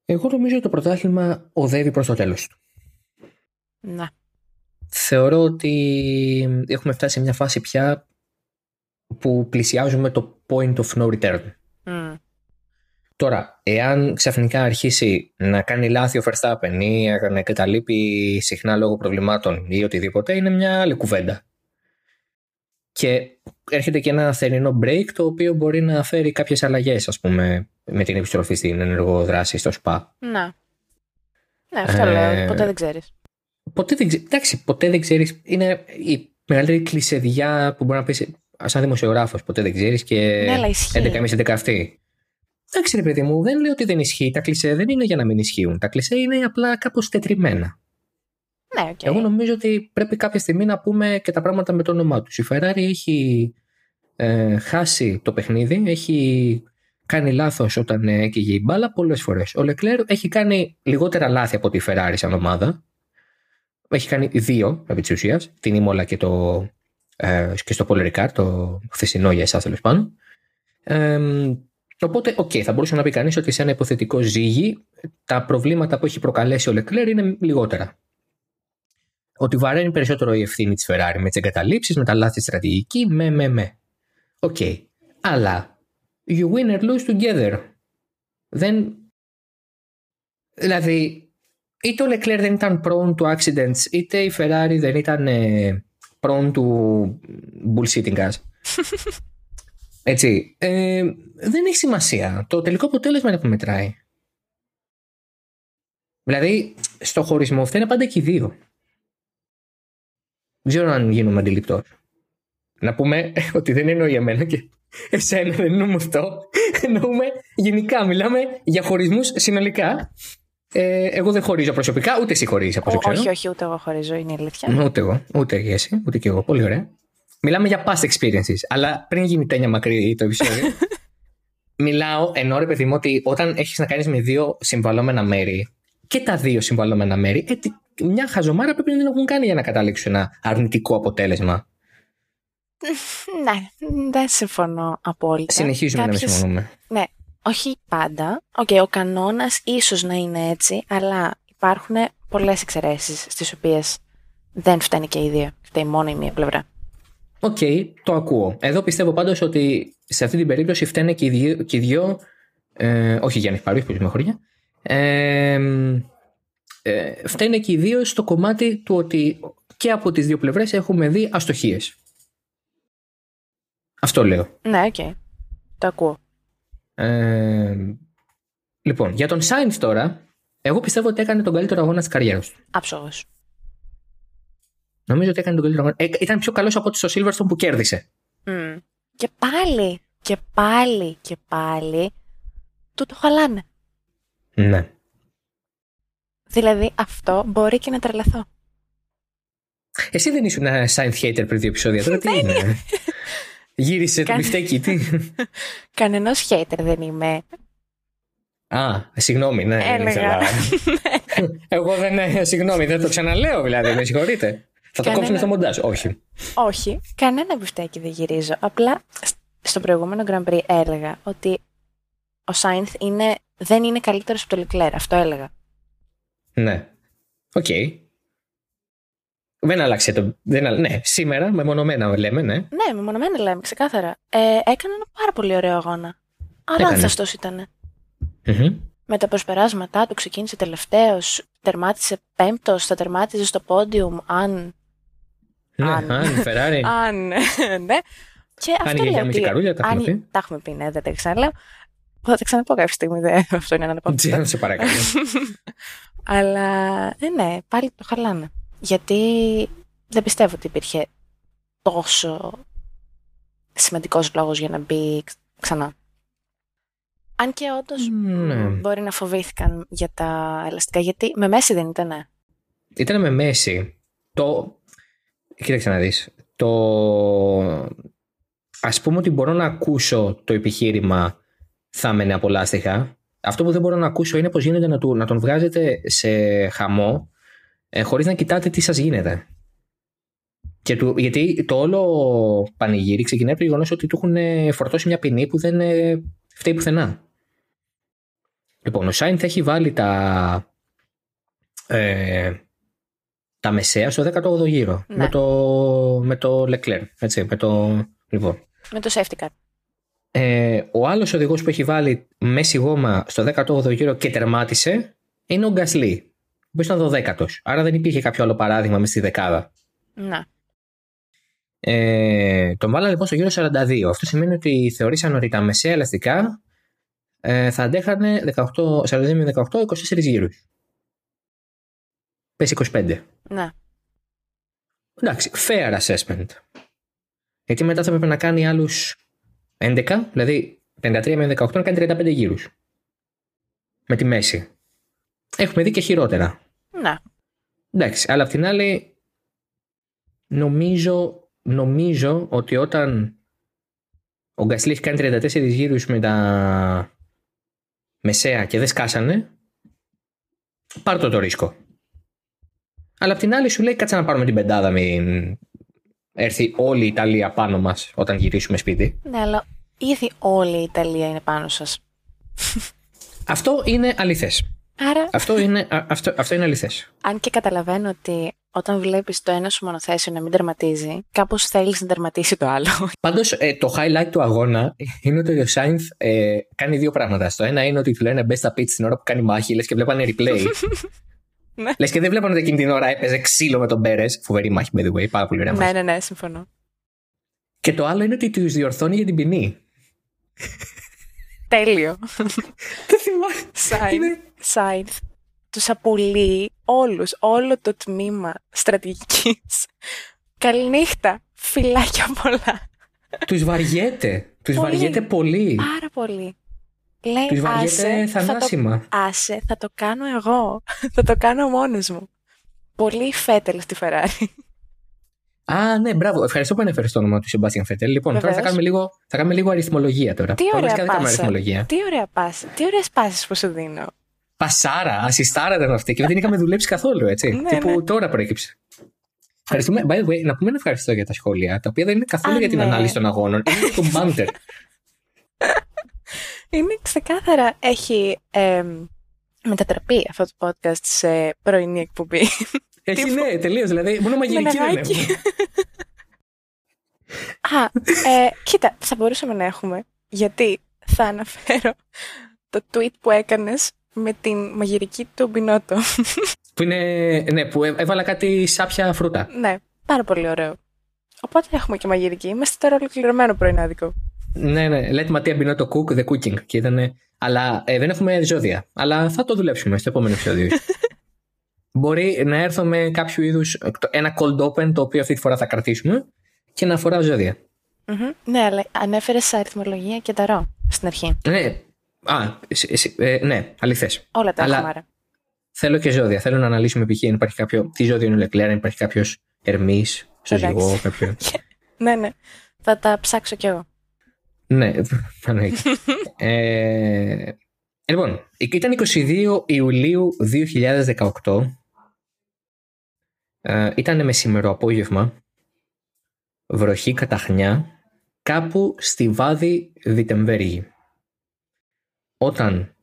Εγώ νομίζω ότι το πρωτάθλημα οδεύει προς το τέλος του. Να. Θεωρώ ότι έχουμε φτάσει σε μια φάση πια που πλησιάζουμε το point of no return. Μμ. Τώρα, εάν ξαφνικά αρχίσει να κάνει λάθη ο Verstappen ή να εγκαταλείπει συχνά λόγω προβλημάτων ή οτιδήποτε, είναι μια άλλη κουβέντα. Και έρχεται και ένα θερινό break το οποίο μπορεί να φέρει κάποιες αλλαγές, ας πούμε, με την επιστροφή στην ενεργό δράση στο ΣΠΑ. Να. Ναι, αυτό Ε, λέω. Ποτέ δεν ξέρεις. Ποτέ δεν, ξε- εντάξει, ποτέ δεν ξέρεις, είναι η μεγαλύτερη κλισεδιά που μπορεί να πεις σαν δημοσιογράφος, ποτέ δεν ξέρεις και Ναι, αλλά ισχύει. 11 εμείς 11 αυτοί. Εντάξει ρε παιδί μου, δεν λέω ότι δεν ισχύει. Τα κλισέ δεν είναι για να μην ισχύουν. Τα κλισέ είναι απλά κάπως τετριμμένα. Ναι, οκ. Εγώ νομίζω ότι πρέπει κάποια στιγμή να πούμε και τα πράγματα με το όνομά τους. Η Ferrari έχει ε, χάσει το παιχνίδι, έχει κάνει λάθος όταν ε, έκαιγε η μπάλα πολλές φορές. Ο Leclerc έχει κάνει λιγότερα λάθη από τη Ferrari σαν ομάδα. Έχει κάνει δύο επί της ουσίας, την Imola και, το, ε, και στο Paul Ricard, το χθεσινό για εσάς τέλος πάντων. Ε, οπότε, οκ, θα μπορούσε να πει κανείς ότι σε ένα υποθετικό ζύγι τα προβλήματα που έχει προκαλέσει ο Leclerc είναι λιγότερα ότι βαραίνει περισσότερο η ευθύνη της Ferrari με τις εγκαταλείψεις, με τα λάθη στρατηγικής, με, με, με. Οκ. Αλλά you win or lose together. Δεν... Δηλαδή, είτε ο Leclerc δεν ήταν prone to accidents, είτε η Ferrari δεν ήταν ε, prone to bullshitting us. Έτσι. Ε, δεν έχει σημασία. Το τελικό αποτέλεσμα είναι που μετράει. Δηλαδή, στο χωρισμό φταίνε πάντα και οι δύο. Δεν ξέρω αν γίνομαι αντιληπτός. Να πούμε ότι δεν εννοεί εμένα και εσένα, δεν εννοούμε αυτό. Εννοούμε γενικά. Μιλάμε για χωρισμούς συνολικά. Ε, εγώ δεν χωρίζω προσωπικά, ούτε εσύ χωρίζεις από όσο Ω, ξέρω. όχι, όχι, ούτε εγώ χωρίζω, είναι η αλήθεια. Ούτε εγώ, ούτε και εσύ, ούτε και εγώ. Πολύ ωραία. Μιλάμε για past experiences. Αλλά πριν γίνει τένια μακρύ το επεισόδιο, μιλάω ενώ ρε παιδί μου ότι όταν έχεις να κάνεις με δύο συμβαλόμενα μέρη και τα δύο συμβαλλόμενα μέρη, ε, τι- μια χαζομάρα πρέπει να την έχουν κάνει για να καταλήξουν ένα αρνητικό αποτέλεσμα. Ναι, δεν συμφωνώ απόλυτα. Συνεχίζουμε να μην Κάποιες- συμφωνούμε. Ναι, όχι πάντα. Οκ, ο κανόνας ίσως να είναι έτσι, αλλά υπάρχουν πολλές εξαιρέσεις στις οποίες δεν φταίνε και οι δύο. Φταίει μόνο η μία πλευρά. Οκ, το ακούω. Εδώ πιστεύω πάντως ότι σε αυτή την περίπτωση φταίνε και οι δύο, και οι δυο ε, όχι Γιάννη Παρούχη, που με χωριά, ε, ε, φταίνε και οι δύο στο κομμάτι του ότι και από τις δύο πλευρές έχουμε δει αστοχίες. Αυτό λέω. Ναι, οκ. Το ακούω. Ε, λοιπόν, για τον Σάινθ τώρα, εγώ πιστεύω ότι έκανε τον καλύτερο αγώνα της καριέρας του. Άψογος. Νομίζω ότι έκανε τον καλύτερο αγώνα. Ε, ήταν πιο καλός από ότι στο Silverstone που κέρδισε. Μμ. Και πάλι, και πάλι, και πάλι, του το χαλάνε. Ναι. Δηλαδή αυτό μπορεί και να τρελαθώ. Εσύ δεν ήσουν ένα Sainz hater πριν δύο επεισόδια. Τώρα τι είναι. Γύρισε το Κάνε- μπιφτέκι. Τι; Κανενός hater δεν είμαι. Α, συγγνώμη, ναι. δεν Έλεγα. ήθελα. Εγώ δεν. ε, Συγγνώμη, δεν το ξαναλέω δηλαδή. Με συγχωρείτε. Θα το Κανένα- κόψουμε στο μοντάζ. Όχι. Όχι, κανένα μπιφτέκι δεν γυρίζω. Απλά σ- στο προηγούμενο Grand Prix έλεγα ότι ο Σάινθ είναι, δεν είναι καλύτερος από το Leclerc. Αυτό έλεγα. Ναι. Οκ. Δεν άλλαξε το. Δεν, άλλα- ναι, σήμερα μεμονωμένα λέμε, ναι. Ναι, μεμονωμένα λέμε, ξεκάθαρα. Ε, έκανε ένα πάρα πολύ ωραίο αγώνα. Αλλά Έκανες; ανθαστός ήταν. Μμμ. Με τα προσπεράσματά του ξεκίνησε τελευταίος, τερμάτισε πέμπτος, θα τερμάτιζε στο πόντιουμ αν... Ναι, Αν. αν, Ferrari. αν, ναι. Και αυτό Άνοιγε λέω για μισή ότι καρούλια, τα αν- έχουμε πει. Τα έχουμε πει, ναι, δεν τα ξαναλέω. Θα τα ξαναπώ κάποια στιγμή, δεν αυτό είναι ένα Τι να σε παρακαλώ. Αλλά, ε, ναι, πάλι το χαλάνε. Γιατί δεν πιστεύω ότι υπήρχε τόσο σημαντικός λόγος για να μπει ξ- ξανά. Αν και όντως Ναι. μπορεί να φοβήθηκαν για τα ελαστικά, γιατί με μέση δεν ήταν. Ήταν με μέση. Το. Κοίταξε να δεις. Το. Ας πούμε ότι μπορώ να ακούσω το επιχείρημα θα μένει από λάστιχα. Αυτό που δεν μπορώ να ακούσω είναι πως γίνεται να, του, να τον βγάζετε σε χαμό ε, χωρίς να κοιτάτε τι σας γίνεται. Και του, γιατί το όλο πανηγύρι ξεκινάει από το γεγονός ότι του έχουν φορτώσει μια ποινή που δεν ε, φταίει πουθενά. Λοιπόν, ο Σάινθ έχει βάλει τα, ε, τα μεσαία στο 18ο γύρο. Ναι. Με, το, με το Leclerc. Έτσι, με το, λοιπόν. Με το safety car. Ε, ο άλλος οδηγός που έχει βάλει μέση γόμα στο 18ο γύρο και τερμάτισε είναι ο Γκασλή. Ο οποίος ήταν 12ο. Άρα δεν υπήρχε κάποιο άλλο παράδειγμα μες στη δεκάδα. Να. Ε, τον βάλα λοιπόν στο γύρο 42. Αυτό σημαίνει ότι θεωρήσαν ότι τα μεσαία ελαστικά ε, θα αντέχανε 18, 42 με 18, 24 γύρους. Πες 25. Να. Εντάξει, fair assessment. Γιατί μετά θα πρέπει να κάνει άλλους 11, δηλαδή 53 με 18 να κάνει 35 γύρους. Με τη μέση. Έχουμε δει και χειρότερα. Να. Εντάξει, αλλά απ' την άλλη, νομίζω, νομίζω ότι όταν ο Γκασλή έχει κάνει 34 γύρους με τα μεσαία και δεν σκάσανε, πάρ' το το ρίσκο. Αλλά απ' την άλλη σου λέει κάτσε να πάρουμε την πεντάδα μην έρθει όλη η Ιταλία πάνω μας όταν γυρίσουμε σπίτι. Ναι, αλλά ήδη όλη η Ιταλία είναι πάνω σας. Αυτό είναι αληθές. Άρα, Αυτό είναι, α- αυτό, αυτό είναι αληθές. αν και καταλαβαίνω ότι όταν βλέπεις το ένα σου μονοθέσιο να μην τερματίζει, κάπως θέλεις να τερματίσει το άλλο. Πάντως ε, το highlight του αγώνα είναι ότι ο Σάινθ ε, κάνει δύο πράγματα. Στο ένα είναι ότι του λένε μπες στα πίτς την ώρα που κάνει μάχη, λες και βλέπανε replay. Ναι. λες και δεν βλέπανε ότι εκείνη την ώρα έπαιζε ξύλο με τον Πέρες. Φοβερή μάχη, by the way, πάρα πολύ ωραία ναι, μάχη. ναι, ναι, συμφωνώ. Και το άλλο είναι ότι του διορθώνει για την ποινή. Τέλειο. Δεν θυμάμαι. Σάινθ. Είναι- Σάινθ. Τους απολύει όλους, όλο το τμήμα στρατηγικής. Καληνύχτα. Φιλάκια πολλά. Τους βαριέται. Τους Πολύ. βαριέται πολύ. Πάρα πολύ. Λέει, Τους βαριέται άσε, θα το, θανάσιμα. άσε, θα το κάνω εγώ. θα το κάνω μόνος μου. Πολύ φέτελ στη Φεράρι. Α, ναι, μπράβο. Ευχαριστώ που ανέφερες το όνομα του Σεμπάστιαν Φέτελ. Λοιπόν, τώρα θα Βεβαίως. κάνουμε, λίγο, θα κάνουμε λίγο αριθμολογία τώρα. Τι Τώρα ωραία βασικά δεν κάνουμε πάσα. αριθμολογία. Τι ωραία πάσα. Τι ωραίες πάσεις που σου δίνω. Πασάρα, ασιστάρα ήταν αυτή και δεν είχαμε δουλέψει καθόλου, έτσι. Ναι, Τύπου ναι. τώρα προέκυψε. Ευχαριστούμε. By the way, να πούμε ένα ευχαριστώ για τα σχόλια, τα οποία δεν είναι καθόλου Α, για την ναι. ανάλυση των αγώνων. Είναι για τον banter. Είναι ξεκάθαρα, έχει εμ, μετατραπεί αυτό το podcast σε πρωινή εκπομπή. Έχει, Τύπου. ναι, τελείως. Δηλαδή, μόνο μαγειρική δεν νεράκι. έχουμε. Α, ε, κοίτα, θα μπορούσαμε να έχουμε, γιατί θα αναφέρω το tweet που έκανες με την μαγειρική του Μπινότο. Που είναι, ναι, που έ- έβαλα κάτι σάπια φρούτα. ναι, πάρα πολύ ωραίο. Οπότε έχουμε και μαγειρική. Είμαστε τώρα ολοκληρωμένο πρωινάδικο. Ναι, ναι. Let Ματία μπινό το cook, the cooking. Και ήταν, αλλά ε, δεν έχουμε ζώδια. Αλλά θα το δουλέψουμε στο επόμενο επεισόδιο. Μπορεί να έρθω με κάποιο είδους ένα cold open το οποίο αυτή τη φορά θα κρατήσουμε και να αφορά ζώδια. Μμμ. Ναι, αλλά ανέφερες αριθμολογία και ταρό στην αρχή. Ναι. Α, σ- σ- ε, ναι, αληθές. Όλα τα Αλλά- έχουμε άρα. Θέλω και ζώδια. Θέλω να αναλύσουμε π.χ. αν υπάρχει κάποιο. Τι ζώδιο είναι ο Λεκλέρ, αν υπάρχει κάποιος Ερμής στο Εντάξει. ζυγό, κάποιο. Ναι, ναι. Θα τα ψάξω κι εγώ. ναι, εννοείται. ε, λοιπόν, ήταν 22 Ιουλίου 2018. Ε, ήταν μεσημερό απόγευμα. Βροχή καταχνιά. Κάπου στη Βάδη Βιτεμβέργη. Όταν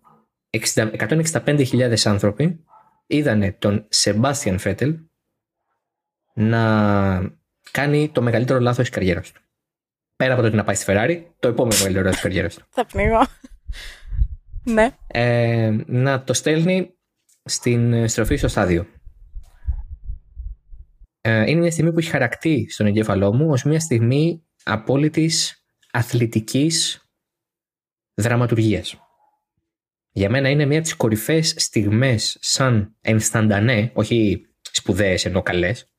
60 165.000 άνθρωποι είδανε τον Σεμπάστιαν Φέτελ να κάνει το μεγαλύτερο λάθος της καριέρας του. Πέρα από το ότι να πάει στη Ferrari, το επόμενο μεγαλύτερο λάθος της καριέρας του. Θα πνίγω. ναι. Ε, να το στέλνει στην στροφή στο στάδιο. Ε, είναι μια στιγμή που έχει χαρακτεί στον εγκέφαλό μου ως μια στιγμή απόλυτης αθλητικής δραματουργίας. Για μένα είναι μία από τις κορυφαίες στιγμές σαν ενσταντανέ, όχι σπουδαίες ενώ καλές,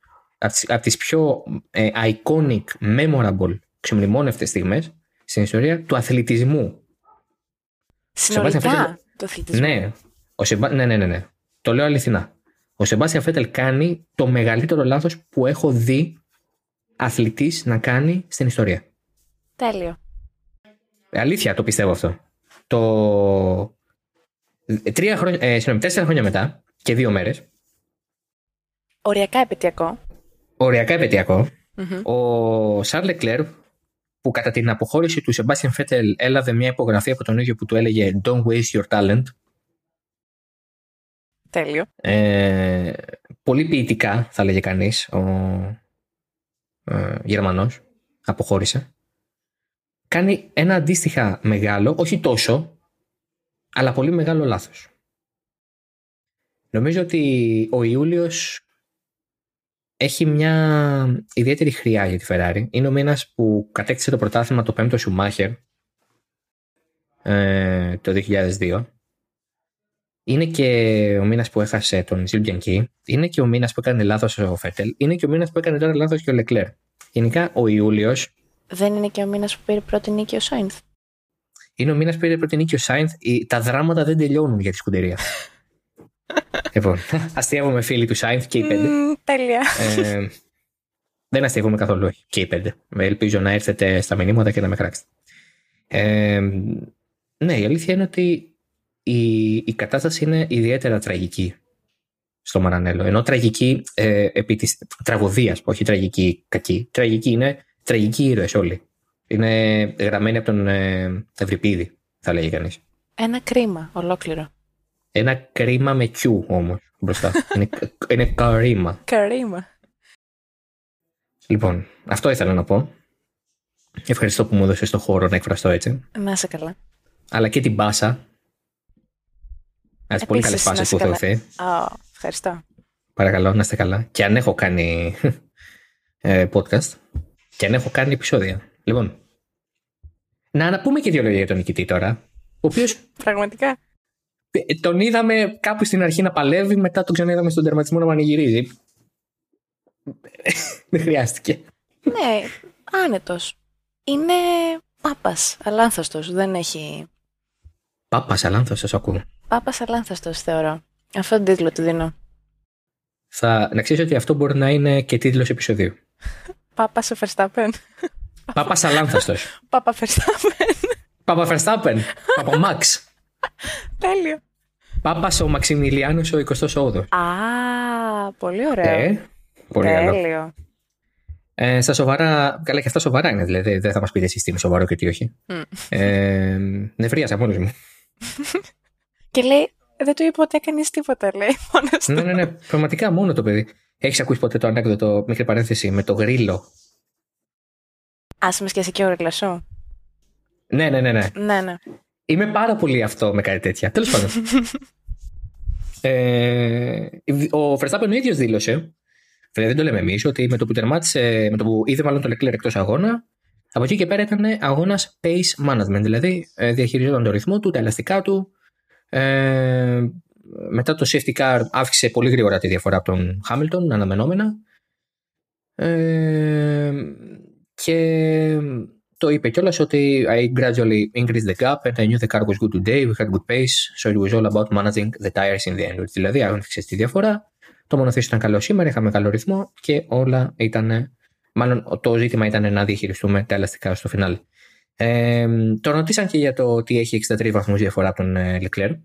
από τις πιο ε, iconic, memorable, ξεμνημόνευτες στιγμές στην ιστορία του αθλητισμού. Συνολικά του αθλητισμού. Ναι, ο Σεμπά... ναι, ναι, ναι, ναι. Το λέω αληθινά. Ο Σεμπάστιαν Φέτελ κάνει το μεγαλύτερο λάθος που έχω δει αθλητής να κάνει στην ιστορία. Τέλειο. Αλήθεια το πιστεύω αυτό. Το... Τρία χρόνια, ε, συγνώμη, τέσσερα χρόνια μετά και δύο μέρες. Οριακά επαιτειακό. Οριακά επαιτειακό. Mm-hmm. Ο Σαρλ Λεκλέρ που κατά την αποχώρηση του Σεμπάστιαν Φέτελ έλαβε μια υπογραφή από τον ίδιο που του έλεγε Don't waste your talent. Τέλειο. Ε, πολύ ποιητικά θα λέγε κανείς ο ε, Γερμανός αποχώρησε κάνει ένα αντίστοιχα μεγάλο, όχι τόσο, αλλά πολύ μεγάλο λάθος. Νομίζω ότι ο Ιούλιος έχει μια ιδιαίτερη χρειά για τη Ferrari. Είναι ο μήνας που κατέκτησε το πρωτάθλημα το 5ο Σουμάχερ ε, το 2002. Είναι και ο μήνας που έχασε τον Ζιλ Είναι και ο μήνας που έκανε λάθος ο Φέτελ. Είναι και ο μήνας που έκανε τώρα λάθος και ο Λεκλέρ. Γενικά ο Ιούλιος δεν είναι και ο μήνας που πήρε πρώτη νίκη ο Σάινθ. Είναι ο μήνας που πήρε πρώτη νίκη ο Σάινθ. Τα δράματα δεν τελειώνουν για τη σκουτερία. λοιπόν, αστείευομαι φίλοι του Σάινθ και οι πέντε. Mm, τέλεια. Ε, δεν αστείευομαι καθόλου και οι πέντε. Ελπίζω να έρθετε στα μηνύματα και να με κράξετε. Ε, ναι, η αλήθεια είναι ότι η, η κατάσταση είναι ιδιαίτερα τραγική στο Μαρανέλο. Ενώ τραγική ε, επί της τραγωδίας, όχι τραγική κακή. Τραγική είναι τραγικοί ήρωες όλοι. Είναι γραμμένοι από τον ε, Ευρυπίδη, θα λέγει κανείς. Ένα κρίμα ολόκληρο. Ένα κρίμα με κιού όμως μπροστά. είναι, είναι καρίμα. Καρίμα. Λοιπόν, αυτό ήθελα να πω. Ευχαριστώ που μου έδωσες το χώρο να εκφραστώ έτσι. Να είσαι καλά. Αλλά και την πάσα. Ας πολύ καλέ πάσε που έχω ευχαριστώ. Παρακαλώ, να είστε καλά. Και αν έχω κάνει ε, podcast, και αν έχω κάνει επεισόδια. Λοιπόν, να αναπούμε και δύο λόγια για τον νικητή τώρα. Ο οποίο. Πραγματικά. Ε, τον είδαμε κάπου στην αρχή να παλεύει, μετά τον ξαναείδαμε στον τερματισμό να πανηγυρίζει. Δεν χρειάστηκε. Ναι, άνετος. Είναι πάπας, αλάνθαστος. Δεν έχει. Πάπας, αλάνθαστος, ακούω. Πάπας, αλάνθαστος, θεωρώ. Αυτό τον τίτλο του δίνω. Θα... Να ξέρεις ότι αυτό μπορεί να είναι και τίτλος επεισοδίου. Πάπας σε Verstappen. Πάπα Αλάνθαστο. Πάπα Verstappen. Πάπα Verstappen. Πάπα Μαξ. Τέλειο. Πάπα ο Μαξιμιλιάνος ο 28ο. Α, πολύ ωραίο. Ε, πολύ Τέλειο. Ε, στα σοβαρά, καλά και αυτά σοβαρά είναι, δηλαδή δεν θα μας πείτε εσείς τι είναι σοβαρό και τι όχι. Mm. Ε, νευρίασα μόνος μου. και λέει, δεν του είπε ότι έκανε τίποτα, λέει. Μόνος ναι, ναι, ναι, πραγματικά μόνο το παιδί. Έχεις ακούσει ποτέ το ανέκδοτο, μικρή παρένθεση, με το γρίλο. Άσε με και και ο γρίλο Ναι, ναι, ναι, ναι. ναι, ναι. Είμαι πάρα πολύ αυτό με κάτι τέτοια. Τέλος πάντων. ε, ο Verstappen ο ίδιος δήλωσε, δεν το λέμε εμείς, ότι με το που τερμάτισε, με το που είδε μάλλον το Leclerc εκτός αγώνα, από εκεί και πέρα ήταν αγώνας pace management. Δηλαδή ε, διαχειριζόταν το ρυθμό του, τα ελαστικά του, ε, μετά το safety car αύξησε πολύ γρήγορα τη διαφορά από τον Hamilton, αναμενόμενα. Ε, και το είπε κιόλας ότι I gradually increased the gap and I knew the car was good today, we had good pace, so it was all about managing the tires in the end. Δηλαδή αύξησε τη διαφορά, το μονοθέσιο ήταν καλό σήμερα, είχαμε καλό ρυθμό και όλα ήταν, μάλλον το ζήτημα ήταν να διαχειριστούμε τα ελαστικά στο φινάλι. Ε, το ρωτήσαν και για το ότι έχει 63 βαθμούς διαφορά από τον ε, Leclerc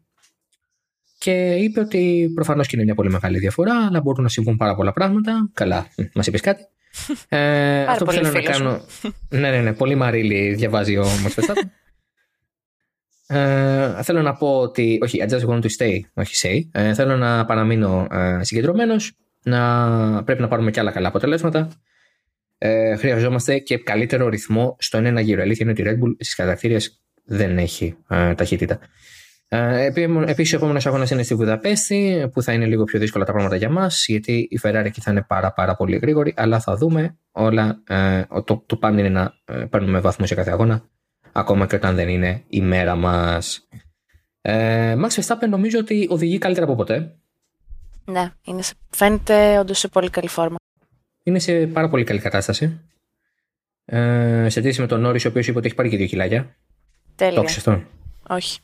και είπε ότι προφανώς και είναι μια πολύ μεγάλη διαφορά, αλλά μπορούν να συμβούν πάρα πολλά πράγματα. Καλά, μας είπες κάτι. Ε, αυτό που θέλω να κάνω. ναι, ναι, ναι. Πολύ μαρίλη διαβάζει ο Max ε, θέλω να πω ότι. Όχι, I just want to stay, όχι say. Ε, θέλω να παραμείνω ε, συγκεντρωμένος. Να, πρέπει να πάρουμε και άλλα καλά αποτελέσματα. Ε, χρειαζόμαστε και καλύτερο ρυθμό στον ένα γύρο. Αλήθεια είναι ότι η Red Bull στις κατακτήρε δεν έχει ε, ταχύτητα. Ε, Επίσης, ο επόμενος αγώνας είναι στη Βουδαπέστη, που θα είναι λίγο πιο δύσκολα τα πράγματα για μας, γιατί η Ferrari εκεί θα είναι πάρα, πάρα πολύ γρήγορη. Αλλά θα δούμε όλα. Ε, το, το πάνω είναι να ε, παίρνουμε βαθμούς σε κάθε αγώνα, ακόμα και όταν δεν είναι η μέρα μας. Ε, Max Verstappen νομίζω ότι οδηγεί καλύτερα από ποτέ. Ναι, είναι σε, φαίνεται όντως σε πολύ καλή φόρμα. Είναι σε πάρα πολύ καλή κατάσταση. Ε, σε αντίθεση με τον Νόρι, ο οποίος είπε ότι έχει πάρει και δύο κιλάκια. Τέλεια. Το αυτό; Όχι.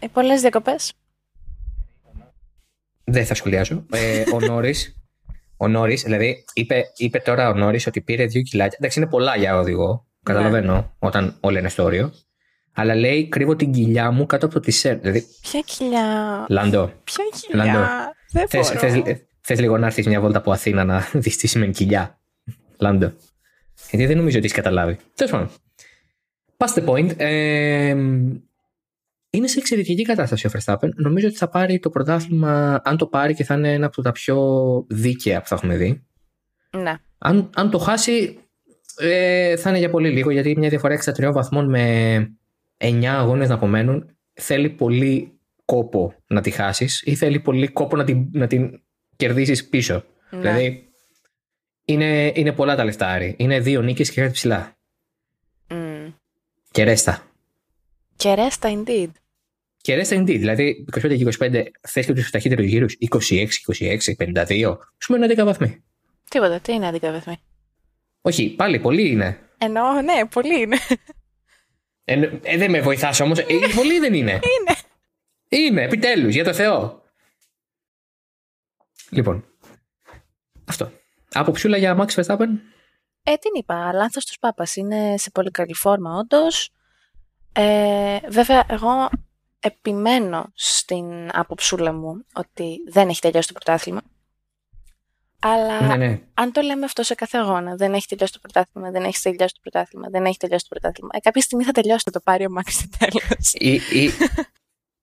Ε, πολλές διακοπές. Δεν θα σχολιάσω. Ε, ο Νόρις, ο Νόρις, δηλαδή, είπε, είπε τώρα ο Νόρις ότι πήρε δύο κιλάκια. Εντάξει, είναι πολλά για οδηγό. Καταλαβαίνω ναι. όταν όλα είναι στο όριο. Αλλά λέει, κρύβω την κοιλιά μου κάτω από το τισέρ. Δηλαδή, Ποια κοιλιά; Λάντο. Ποια κοιλιά; Λάντο. Δεν θες, θες, θες, λίγο να έρθεις μια βόλτα από Αθήνα να δεις τι σημαίνει κοιλιά. Λάντο. Γιατί δεν νομίζω ότι έχεις καταλάβει. Τέλος πάντων. Past the point. Ε, είναι σε εξαιρετική κατάσταση ο Verstappen. Νομίζω ότι θα πάρει το πρωτάθλημα, αν το πάρει και θα είναι ένα από τα πιο δίκαια που θα έχουμε δει. Ναι. Αν, αν το χάσει, ε, θα είναι για πολύ λίγο, γιατί μια διαφορά 63 βαθμών με 9 αγώνες να απομένουν θέλει πολύ κόπο να τη χάσεις ή θέλει πολύ κόπο να την, να την κερδίσεις πίσω. Ναι. Δηλαδή, είναι, είναι πολλά τα λεφτά, Άρη. Είναι δύο νίκες και κάτι ψηλά. Mm. Και ρέστα. Και ρέστα, indeed. Και ρέστα indeed. Δηλαδή, 25-25 θες και του ταχύτερους γύρους, 26-26, 52, σου μένουν 11 βαθμοί. Τίποτα, τι είναι 11 βαθμοί. Όχι, πάλι πολύ είναι. Εννοώ, ναι, πολύ είναι. Ε, ε δεν με βοηθάς όμως. Ε, πολύ δεν είναι. είναι. Είναι, επιτέλους, για το Θεό. Λοιπόν. Αυτό. Αποψούλα για Max Verstappen; Ε, την είπα. Λάθος τους Πάπας. Είναι σε πολύ καλή φόρμα, όντως. Ε, βέβαια, εγώ επιμένω στην άποψούλα μου ότι δεν έχει τελειώσει το πρωτάθλημα. Αλλά ναι, ναι. αν το λέμε αυτό σε κάθε αγώνα, δεν έχει τελειώσει το πρωτάθλημα, δεν έχει τελειώσει το πρωτάθλημα, δεν έχει τελειώσει το πρωτάθλημα. Ε, κάποια στιγμή θα τελειώσει το πάρει ο Μάξ τέλος. Η, η,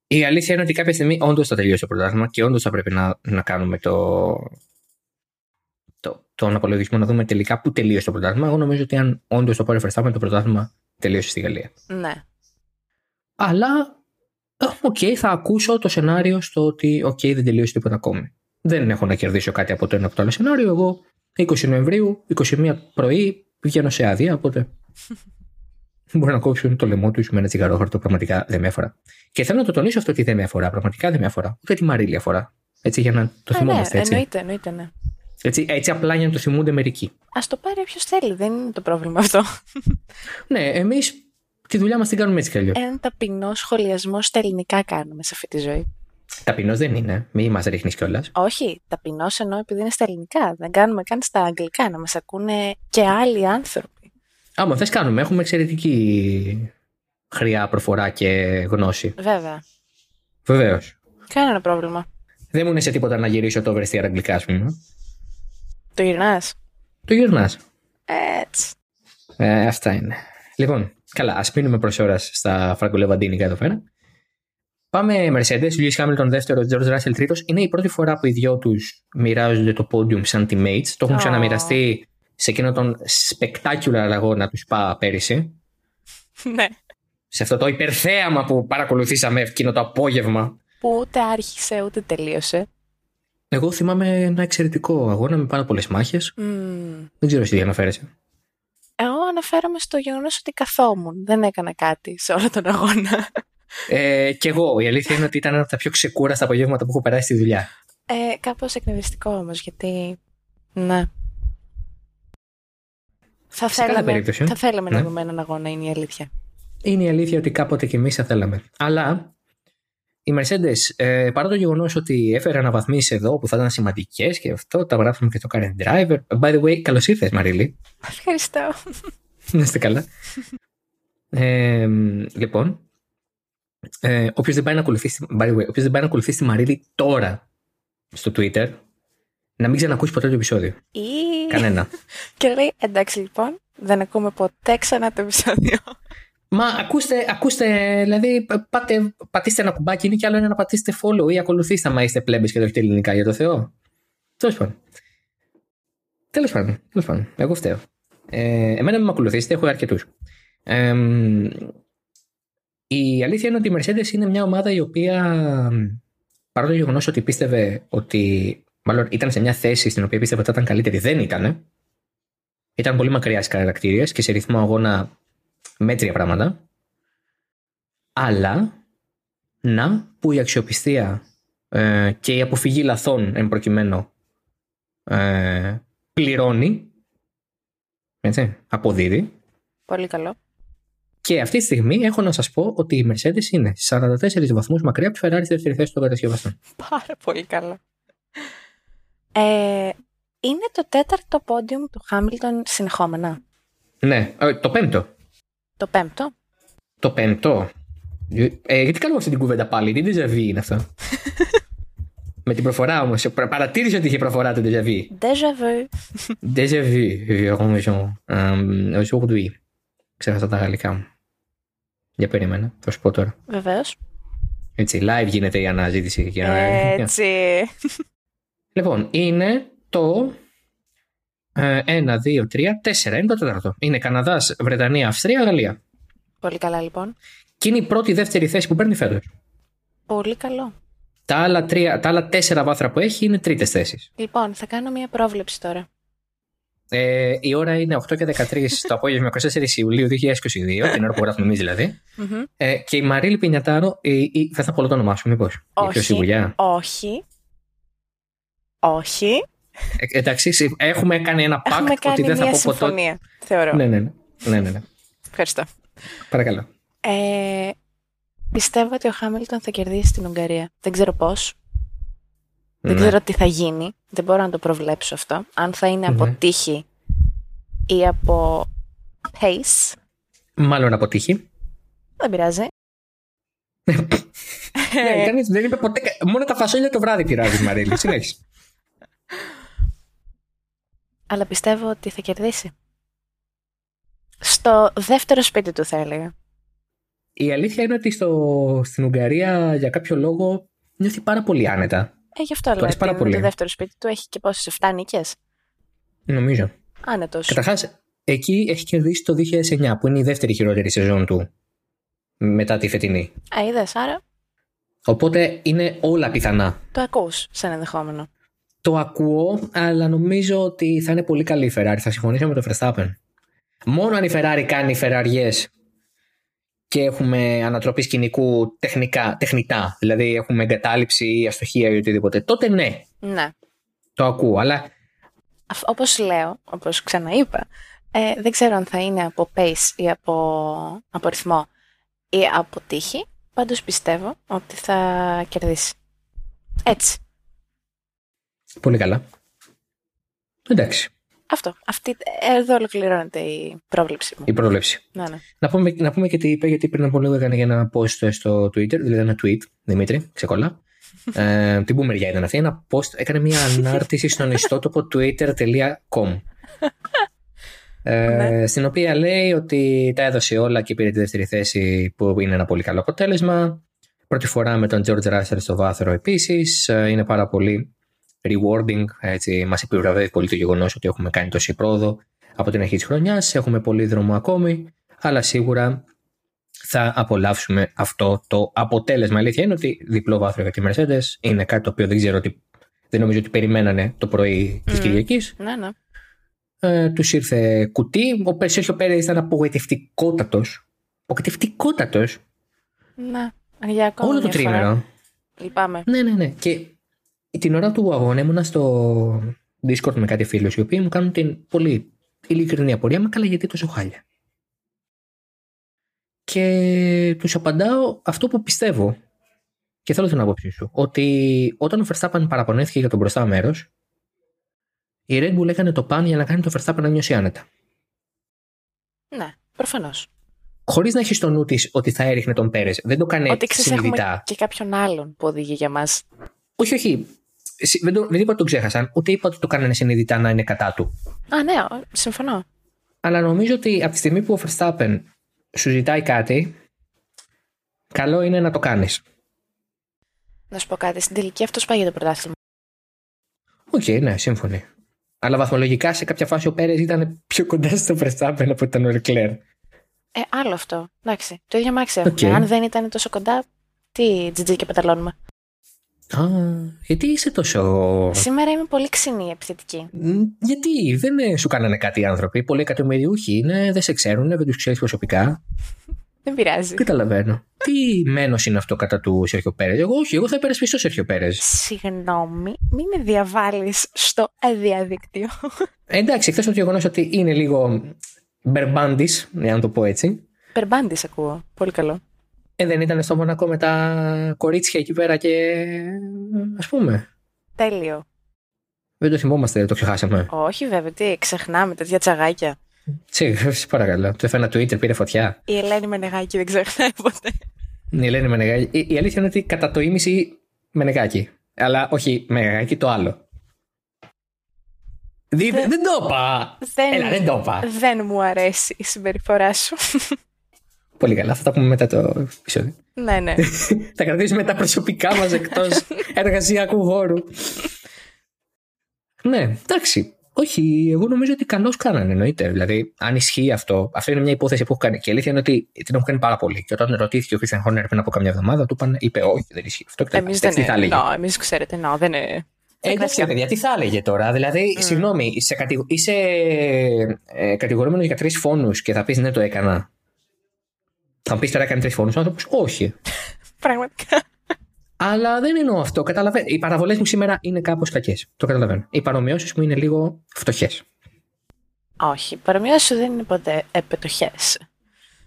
η αλήθεια είναι ότι κάποια στιγμή όντως θα τελειώσει το πρωτάθλημα και όντως θα πρέπει να, να κάνουμε το, το, τον απολογισμό να δούμε τελικά πού τελείωσε το πρωτάθλημα. Εγώ νομίζω ότι αν όντως το πάρει ο το πρωτάθλημα τελείωσε στη Γαλλία. Ναι. Αλλά, OK, okay, θα ακούσω το σενάριο στο ότι, OK, okay, δεν τελείωσε τίποτα ακόμη. Δεν έχω να κερδίσω κάτι από το ένα από το άλλο σενάριο. Εγώ 20 Νοεμβρίου, 21 πρωί, βγαίνω σε άδεια, οπότε μπορεί να κόψουν το λαιμό τους με ένα τσιγαρόχαρτο. Πραγματικά δεν με αφορά. Και θέλω να το τονίσω αυτό ότι δεν με αφορά. Πραγματικά δεν με αφορά. Ούτε τη Μαρίλη αφορά. Έτσι για να το ε, θυμόμαστε ναι, έτσι. Εννοείται, εννοείται, ναι. Έτσι, έτσι απλά για να το θυμούνται μερικοί. Α το πάρει όποιος θέλει, δεν είναι το πρόβλημα αυτό. ναι, εμείς τη δουλειά μας την κάνουμε έτσι κι αλλιώς. Ένα ταπεινό σχολιασμό στα ελληνικά κάνουμε σε αυτή τη ζωή. Ταπεινός δεν είναι. Μην μας ρίχνεις κιόλας. Όχι. Ταπεινός εννοώ επειδή είναι στα ελληνικά. Δεν κάνουμε καν στα αγγλικά. Να μας ακούνε και άλλοι άνθρωποι. Άμα θες, κάνουμε. Έχουμε εξαιρετική χρειά προφορά και γνώση. Βέβαια. Βεβαίως. Κανένα πρόβλημα. Δεν μου είναι σε τίποτα να γυρίσω το βρεστή αγγλικά, ας πούμε. Το γυρνάς. Το γυρνάς. Έτσι. Ε, αυτά είναι. Λοιπόν, καλά, ας μείνουμε προ ώρα στα φραγκολεβαντίνικα εδώ πέρα. Πάμε Mercedes, Lewis Hamilton δεύτερο, George Russell τρίτος. Είναι η πρώτη φορά που οι δυο τους μοιράζονται το podium σαν teammates. Το έχουν oh. ξαναμοιραστεί σε εκείνο τον spectacular αγώνα τους Spa πέρυσι. Ναι. Σε αυτό το υπερθέαμα που παρακολουθήσαμε εκείνο το απόγευμα. Που ούτε άρχισε ούτε τελείωσε. Εγώ θυμάμαι ένα εξαιρετικό αγώνα με πάρα πολλές μάχες. Mm. Δεν ξέρω εσύ τι αναφέρεσαι. Εγώ αναφέρομαι στο γεγονός ότι καθόμουν. Δεν έκανα κάτι σε όλο τον αγώνα. Ε, και εγώ. Η αλήθεια είναι ότι ήταν ένα από τα πιο ξεκούραστα απογεύματα που έχω περάσει στη δουλειά. Ε, Κάπως εκνευριστικό όμως, γιατί. Ναι. Θα θέλαμε, θα θέλαμε ναι. να δούμε έναν αγώνα, είναι η αλήθεια. Είναι η αλήθεια ότι κάποτε και εμείς θα θέλαμε. Αλλά οι Mercedes, ε, παρά το γεγονός ότι έφεραν αναβαθμίσεις εδώ που θα ήταν σημαντικές και αυτό, τα γράφουμε και το current driver. By the way, καλώς ήρθες, Μαρίλη. Ευχαριστώ. Να είστε καλά. ε, λοιπόν, ε, Όποιος δεν πάει να ακολουθήσει, by the way, δεν πάει να ακολουθήσει τη Μαρίλη τώρα στο Twitter, να μην ξανακούσει ποτέ το επεισόδιο. Ή... Κανένα. και λέει, εντάξει λοιπόν, δεν ακούμε ποτέ ξανά το επεισόδιο. Μα ακούστε, ακούστε, δηλαδή πάτε, πατήστε ένα κουμπάκι, είναι και άλλο ένα να πατήσετε follow ή ακολουθήστε άμα είστε πλέμπες και το έχετε ελληνικά για το Θεό. Τέλος πάντων. Τέλος πάντων, τέλος πάντων. Εγώ φταίω. Ε, εμένα με ακολουθήσετε, έχω αρκετούς. Ε, η αλήθεια είναι ότι η Mercedes είναι μια ομάδα η οποία παρά το γεγονός ότι πίστευε ότι. Μάλλον ήταν σε μια θέση στην οποία πίστευε ότι θα ήταν καλύτερη, δεν ήταν. Ήταν πολύ μακριά στις χαρακτήριε και σε ρυθμό αγώνα μέτρια πράγματα. Αλλά να που η αξιοπιστία ε, και η αποφυγή λαθών εν προκειμένου ε, πληρώνει. Έτσι, αποδίδει. Πολύ καλό. Και αυτή τη στιγμή έχω να σας πω ότι η Mercedes είναι 44 βαθμούς μακριά από τη Ferrari στη δεύτερη θέση των κατασκευαστών. Πάρα πολύ καλό. Ε, είναι το τέταρτο πόντιουμ του Χάμιλτον συνεχόμενα; Ναι, ε, το πέμπτο. Το πέμπτο. Το πέμπτο. Ε, γιατί κάνουμε αυτή την κουβέντα πάλι, τι déjà vu είναι αυτό; Με την προφορά όμως. Παρατήρησε ότι είχε προφορά το déjà vu. Déjà vu. Déjà vu, aujourd'hui. Ξέχασα τα γαλλικά μου. Για περίμενα, θα σου πω τώρα. Βεβαίως. Έτσι, live γίνεται η αναζήτηση. Έτσι. Λοιπόν, είναι το 1, 2, 3, 4. Είναι το τέταρτο. Είναι Καναδάς, Βρετανία, Αυστρία, Γαλλία. Πολύ καλά λοιπόν. Και είναι η πρώτη δεύτερη θέση που παίρνει φέτος. Πολύ καλό. Τα άλλα, τρία, τα άλλα τέσσερα βάθρα που έχει είναι τρίτες θέσεις. Λοιπόν, θα κάνω μια πρόβλεψη τώρα. Ε, η ώρα είναι 8 και 13 το απόγευμα 24 Ιουλίου 2022, την ώρα που γράφουμε εμείς δηλαδή. Μμμ. Ε, και η Μαρίλη Πινιατάρο, η, η, θα θα πω το όνομά σου, μήπως. Όχι. σιγουριά. Όχι. Όχι. Ε, εντάξει, συ- έχουμε κάνει ένα Έχουμε pact ότι κάνει δεν θα μια πω ποτέ. συμφωνία, θεωρώ. Ναι, ναι, ναι. ναι, ναι, ναι. Ευχαριστώ. Παρακαλώ. Ε, πιστεύω ότι ο Χάμιλτον θα κερδίσει στην Ουγγαρία. Δεν ξέρω πώς. Δεν Ναι. ξέρω τι θα γίνει. Δεν μπορώ να το προβλέψω αυτό. Αν θα είναι από Ναι. τύχη ή από pace. Μάλλον αποτύχει. Δεν πειράζει. Ναι, κανείς δεν είπε ποτέ. κα- Μόνο τα φασόλια το βράδυ πειράζει, Μαρίλη. Συνέχισε. Αλλά πιστεύω ότι θα κερδίσει. Στο δεύτερο σπίτι του θα έλεγα. Η αλήθεια είναι ότι στο, στην Ουγγαρία για κάποιο λόγο νιώθει πάρα πολύ άνετα. Ε, γι' αυτό Του λέω αρέσει πάρα ότι είναι πολύ. το δεύτερο σπίτι του έχει και πόσες 7 νίκες. Νομίζω. Άνετος. Καταρχάς, εκεί έχει κερδίσει το 2009, που είναι η δεύτερη χειρότερη σεζόν του μετά τη φετινή. Α, είδες, άρα Οπότε είναι όλα πιθανά. το ακούς σαν ενδεχόμενο. Το ακούω, αλλά νομίζω ότι θα είναι πολύ καλή η Ferrari. Θα συμφωνήσω με το Verstappen. Μόνο αν η Ferrari κάνει φεραριές και έχουμε ανατροπή σκηνικού τεχνικά, τεχνητά, δηλαδή έχουμε εγκατάλειψη ή αστοχία ή οτιδήποτε, τότε ναι, Ναι. το ακούω. Αλλά Αφ- Όπως λέω, όπως ξαναείπα, ε, δεν ξέρω αν θα είναι από pace ή από, από ρυθμό ή από τύχη. Πάντως πιστεύω ότι θα κερδίσει. Έτσι. Πολύ καλά. Εντάξει, Αυτό. Αυτή, εδώ ολοκληρώνεται η πρόβλεψη μου. η πρόβλεψη. Ναι, ναι. Να πούμε, να πούμε και τι είπε, γιατί πριν από λίγο έκανε για ένα post στο Twitter, δηλαδή ένα tweet, Δημήτρη, ξεκολλά. ε, την που μεριά ήταν αυτή, ένα post, έκανε μια ανάρτηση στον ιστότοπο twitter.com ε, στην οποία λέει ότι τα έδωσε όλα και πήρε τη δεύτερη θέση που είναι ένα πολύ καλό αποτέλεσμα. Πρώτη φορά με τον George Russell στο βάθρο επίσης. Ε, είναι πάρα πολύ rewarding. Έτσι, μας επιβραβεύει πολύ το γεγονός ότι έχουμε κάνει τόση πρόοδο από την αρχή της χρονιάς. Έχουμε πολύ δρόμο ακόμη, αλλά σίγουρα θα απολαύσουμε αυτό το αποτέλεσμα. Η αλήθεια είναι ότι διπλό βάθρο για τη Mercedes είναι κάτι το οποίο δεν ξέρω ότι δεν νομίζω ότι περιμένανε το πρωί της Μμμ. Κυριακής. Ναι, ναι. Ε, τους ήρθε κουτί. Ο Περσέρχιο Πέρες ήταν απογοητευτικότατος. Απογοητευτικότατος. Ναι. Για ακόμα Όλο το μια φορά. τρίμηνο. Λυπάμαι. Ναι, ναι, ναι. Και την ώρα του αγώνα ήμουνα στο Discord με κάτι φίλους οι οποίοι μου κάνουν την πολύ ειλικρινή απορία. Μα καλά, γιατί τόσο χάλια. Και τους απαντάω αυτό που πιστεύω. Και θέλω την άποψή σου. Ότι όταν ο Verstappen παραπονέθηκε για τον μπροστά μέρος, η Red Bull έκανε το παν για να κάνει τον Verstappen να νιώσει άνετα. Ναι, προφανώς. χωρίς να έχεις στο νου της ότι θα έριχνε τον Πέρες. Δεν το κάνει Ότι ξέρεις έχουμε συνειδητά. και κάποιον άλλον που οδηγεί για μας. Όχι, όχι. Συ- Δεν, το, δεν είπα ότι τον ξέχασαν, ούτε είπα ότι το κάνανε συνειδητά να είναι κατά του. Α, ναι, ο- συμφωνώ. Αλλά νομίζω ότι από τη στιγμή που ο Verstappen σου ζητάει κάτι, καλό είναι να το κάνεις. Να σου πω κάτι. Στην τελική αυτό πάει για το πρωτάθλημα. Οκ, ναι, σύμφωνοι. Αλλά βαθμολογικά σε κάποια φάση ο Πέρες ήταν πιο κοντά στο Verstappen από ότι ήταν ο Leclerc. Ε, άλλο αυτό. Εντάξει, το ίδιο αμάξι έχουμε. Οκ. Αν δεν ήταν τόσο κοντά, τι τζιτζίκια πεταλώνουμε. Α, γιατί είσαι τόσο. Σήμερα είμαι πολύ ξινή επιθετική. Μ, Γιατί; Δεν ε, σου κάνανε κάτι οι άνθρωποι. Πολλοί εκατομμυριούχοι είναι, δεν σε ξέρουν, δεν τους ξέρεις προσωπικά. Δεν πειράζει. Καταλαβαίνω. Τι μένος είναι αυτό κατά του Σέρχιο Πέρες; Εγώ όχι, εγώ θα υπερασπιστώ Σέρχιο Πέρες. Συγγνώμη, μην με διαβάλεις στο διαδίκτυο. Εντάξει, εκτός από το γεγονός ότι είναι λίγο μπερμπάντης, για να το πω έτσι. Περμπάντης ακούω. Πολύ καλό. Ε, δεν ήταν στο Μονακό με τα κορίτσια εκεί πέρα και. ας πούμε. Τέλειο. Δεν το θυμόμαστε, το ξεχάσαμε. Όχι βέβαια, τι, ξεχνάμε τέτοια τσαγάκια. Τσι, σε παρακαλώ. Το έφερα Twitter, πήρε φωτιά. Η Ελένη Μενεγάκη δεν ξεχνάει ποτέ. Η Ελένη Μενεγάκη. Η, η αλήθεια είναι ότι κατά το ίμιση Μενεγάκη. Αλλά όχι Μενεγάκη, το άλλο. Δι- Δεν- δεν το είπα! Δεν, Έλα, δεν το είπα. δεν μου αρέσει η συμπεριφορά σου. Πολύ καλά, θα τα πούμε μετά το επεισόδιο. ναι, ναι. θα κρατήσουμε τα προσωπικά μας εκτός εργασιακού χώρου. ναι, εντάξει. Όχι, εγώ νομίζω ότι καλώς κάνανε, εννοείται. Δηλαδή, αν ισχύει αυτό, αυτό είναι μια υπόθεση που έχω κάνει. Και η αλήθεια είναι ότι την έχω κάνει πάρα πολύ. Και όταν ρωτήθηκε ο Christian Horner πριν από καμιά εβδομάδα, του είπαν, είπε, Όχι, δεν ισχύει αυτό. Και τα Εμείς λοιπά. δεν Τι θα έλεγε. είναι. No, εμείς ξέρετε, no, δεν είναι. Ε, εντάξει, παιδιά, τι θα έλεγε τώρα. Δηλαδή, Mm. συγγνώμη, είσαι, κατηγο... είσαι ε, κατηγορούμενος για τρεις φόνους και θα πεις ναι, το έκανα. Θα μου πεις τώρα έκανε τρεις φόνους ο άνθρωπος; Όχι. Πραγματικά. Αλλά δεν εννοώ αυτό. Καταλαβαίνω. Οι παραβολές μου σήμερα είναι κάπως κακές. Το καταλαβαίνω. Οι παρομοιώσεις μου είναι λίγο φτωχές. Όχι, οι παρομοιώσεις σου δεν είναι ποτέ επετοχές.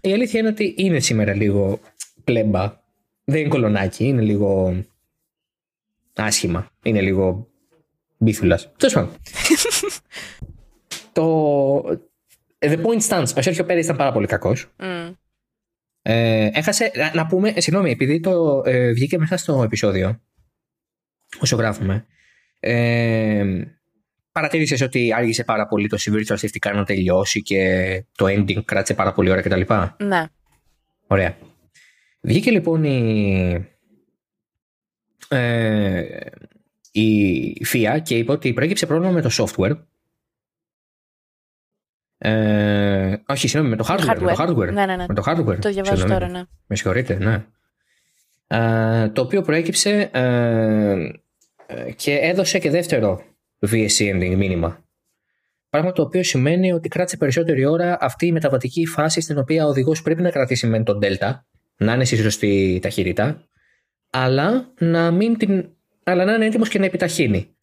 Η αλήθεια είναι ότι είναι σήμερα λίγο πλέμπα. Δεν είναι κολονάκι. Είναι λίγο άσχημα. Είναι λίγο μπίθουλας. Τέλος πάντων. το. The point stands. Ο Σέρχιο Πέρις ήταν πάρα πολύ κακός. Μμ. Ε, έχασε, να, να πούμε, ε, συγγνώμη, επειδή το ε, βγήκε μέσα στο επεισόδιο, όσο γράφουμε, ε, παρατήρησες ότι άργησε πάρα πολύ το Virtual Safety Car να τελειώσει και το ending κράτησε πάρα πολύ ώρα κτλ. Ναι. Ωραία. Βγήκε λοιπόν η, ε, η FIA και είπε ότι προέκυψε πρόβλημα με το software. Ε, όχι, συγγνώμη, με το hardware. Με το hardware. Ναι, ναι, ναι. Με το hardware. Το διαβάζω Συγγνώμη. τώρα, ναι. Με συγχωρείτε, ναι. Ε, το οποίο προέκυψε ε, ε, και έδωσε και δεύτερο VSC ending μήνυμα. Πράγμα το οποίο σημαίνει ότι κράτησε περισσότερη ώρα αυτή η μεταβατική φάση στην οποία ο οδηγός πρέπει να κρατήσει μεν τον Delta, να είναι στη σωστή ταχύτητα, αλλά να, μην την, αλλά να είναι έτοιμος και να επιταχύνει.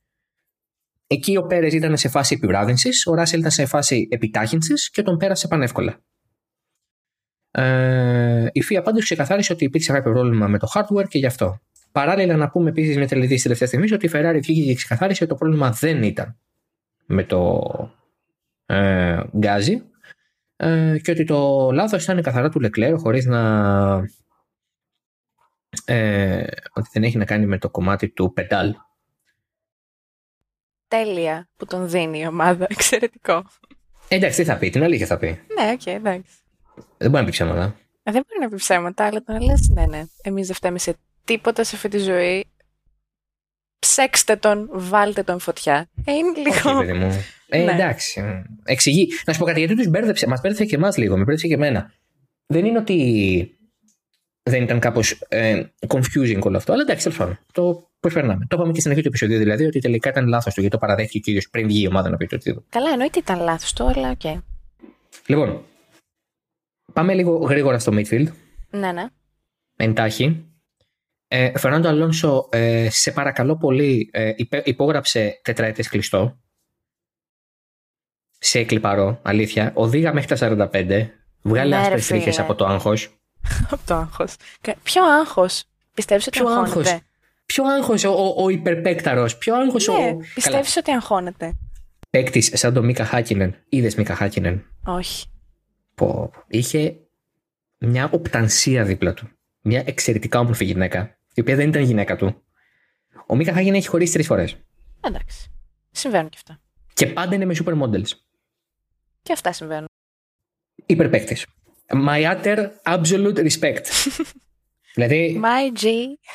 Εκεί ο Πέρες ήταν σε φάση επιβράδυνσης, ο Ράσελ ήταν σε φάση επιτάχυνσης και τον πέρασε πανεύκολα. Ε, η FIA πάντως ξεκαθάρισε ότι υπήρξε κάποιο πρόβλημα με το hardware και γι' αυτό. Παράλληλα, να πούμε επίσης μια τελετή τελευταίας στιγμής ότι η Ferrari βγήκε και ξεκαθάρισε ότι το πρόβλημα δεν ήταν με το ε, γκάζι ε, και ότι το λάθος ήταν καθαρά του Leclerc χωρίς να ε, ότι δεν έχει να κάνει με το κομμάτι του πεντάλ. Τέλεια που τον δίνει η ομάδα. Εξαιρετικό. Ε, εντάξει, τι θα πει, την αλήθεια θα πει. Ναι, οκ, εντάξει. Δεν μπορεί να πει ψέματα. Ε, Δεν μπορεί να πει ψέματα, αλλά το να λες ναι, ναι. Εμείς δεν φταίμε σε τίποτα σε αυτή τη ζωή. Ψέξτε τον, βάλτε τον φωτιά. Ε, είναι Όχι, λίγο... παιδί μου. Ε, Ναι. εντάξει. Εξηγεί. Να σου πω κάτι, γιατί τους μπέρδεψε. Μας μπέρδεψε και εμάς λίγο, με μπέρδεψε και εμένα. Δεν είναι ότι δεν ήταν κάπως ε, confusing όλο αυτό, αλλά εντάξει, τέλος πάντων. Το προσπερνάμε. Το είπαμε και στην αρχή του επεισοδίου, δηλαδή ότι τελικά ήταν λάθος του, γιατί το παραδέχτηκε ο κύριος πριν βγει η ομάδα να πει το οτιδήποτε. Καλά, εννοείται ήταν λάθος το, αλλά οκ. Λοιπόν, πάμε λίγο γρήγορα στο midfield. Ναι, ναι. Εντάξει. Ε, Φερνάντο Αλόνσο, ε, σε παρακαλώ πολύ, ε, υπέ- υπόγραψε τετραετές κλειστό. Σε κλιπαρό, αλήθεια. Οδήγα μέχρι τα 45. Βγάλε Ναι, ρε άσπρες τρίχες φίλε. από το άγχος. Από το άγχος. Κα- Ποιο άγχος; Πιστεύεις ότι Ποιο αγχώνεται; Άγχος. Ποιο άγχος ο, ο, ο υπερπέκταρος. Ποιο άγχος Ναι, ο... Καλά. πιστεύεις ότι αγχώνεται. Παίκτης σαν τον Μίκα Χάκινεν. Είδες Μίκα Χάκινεν. Όχι. Πω, πω. Είχε μια οπτανσία δίπλα του. Μια εξαιρετικά όμορφη γυναίκα. Η οποία δεν ήταν γυναίκα του. Ο Μίκα Χάκινεν έχει χωρίσει τρεις φορές. Εντάξει. Συμβαίνουν και αυτά. Και πάντα είναι με supermodels. Και αυτά συμβαίνουν. Υπερπαίκτης. My utter absolute respect. δηλαδή, My G.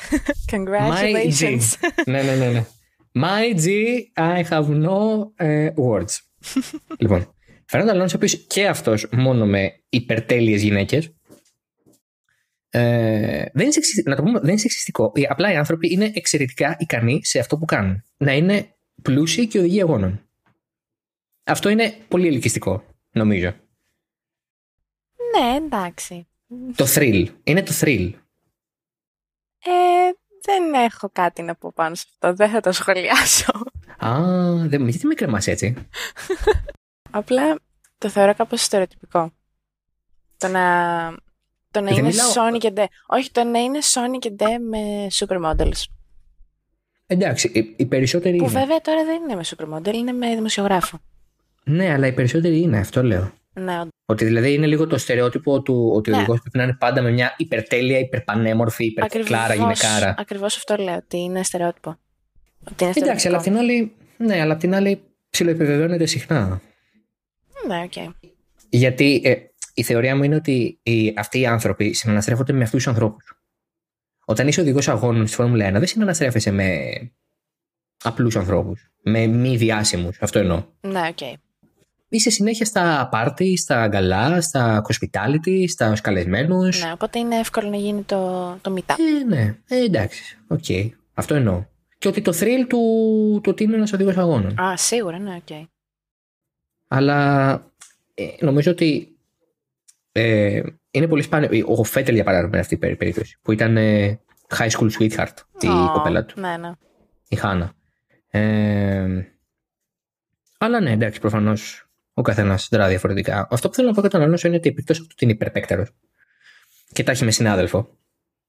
Congratulations. ναι, ναι, ναι, ναι. My G, I have no ε, words. λοιπόν, Φέρνοντα Αλόνσο, ο οποίος και αυτός μόνο με υπερτέλειες γυναίκες. Ε, δεν, είναι σεξιστικό, να το πούμε, δεν είναι σεξιστικό. Απλά οι άνθρωποι είναι εξαιρετικά ικανοί σε αυτό που κάνουν. Να είναι πλούσιοι και οδηγοί αγώνων. Αυτό είναι πολύ ελκυστικό, νομίζω. Ναι, εντάξει. Το thrill. Είναι το thrill. Ε, δεν έχω κάτι να πω πάνω σε αυτό. Δεν θα το σχολιάσω. Α, δεν, γιατί με κρεμάς έτσι. Απλά το θεωρώ κάπως στερεοτυπικό. Το να, το να είναι μιλάω- Sony και Ντε. Όχι, το να είναι Sony και Ντε με supermodels. Εντάξει, οι, οι περισσότεροι Που είναι. βέβαια τώρα δεν είναι με supermodel, είναι με δημοσιογράφο. Ναι, αλλά οι περισσότεροι είναι, αυτό λέω. Ναι, όντως. Ότι δηλαδή είναι λίγο το στερεότυπο του ότι ο Ναι. οδηγός πρέπει να είναι πάντα με μια υπερτέλεια, υπερπανέμορφη, υπερκλάρα γυναικάρα. Ακριβώς αυτό λέω, ότι είναι στερεότυπο. Ότι είναι Εντάξει, αλλά απ' στερεότυπο. την άλλη, ναι, αλλά απ' την άλλη ψιλοεπιβεβαιώνεται συχνά. Ναι, οκ. Γιατί ε, η θεωρία μου είναι ότι οι, αυτοί οι άνθρωποι συναναστρέφονται με αυτούς τους ανθρώπους. Όταν είσαι οδηγός αγώνων στη Φόρμουλα 1, δεν συναναστρέφεσαι με απλούς ανθρώπους. Με μη διάσημους. Αυτό εννοώ. Ναι, οκ. Είσαι συνέχεια στα πάρτι, στα γκαλά, στα hospitality, στα καλεσμένους. Ναι, οπότε είναι εύκολο να γίνει το, το meetup. Ε, ναι, ε, εντάξει. Οκ. Αυτό εννοώ. Και ότι το thrill του, του ότι είναι ένας οδηγός αγώνων. Α, σίγουρα, ναι, οκ. Αλλά ε, νομίζω ότι ε, είναι πολύ σπάνιο. Ο Φέτελ, για παράδειγμα, είναι αυτή η περί- περίπτωση. Που ήταν ε, high school sweetheart, τη Ω, κοπέλα του, Ναι, ναι. η Χάνα. Ε, αλλά ναι, εντάξει, προφανώς ο καθένας δρά διαφορετικά. Αυτό που θέλω να πω για τον Αλόνσο είναι ότι εκτός από το ότι είναι υπερπέκτερο και τα έχει με συνάδελφο.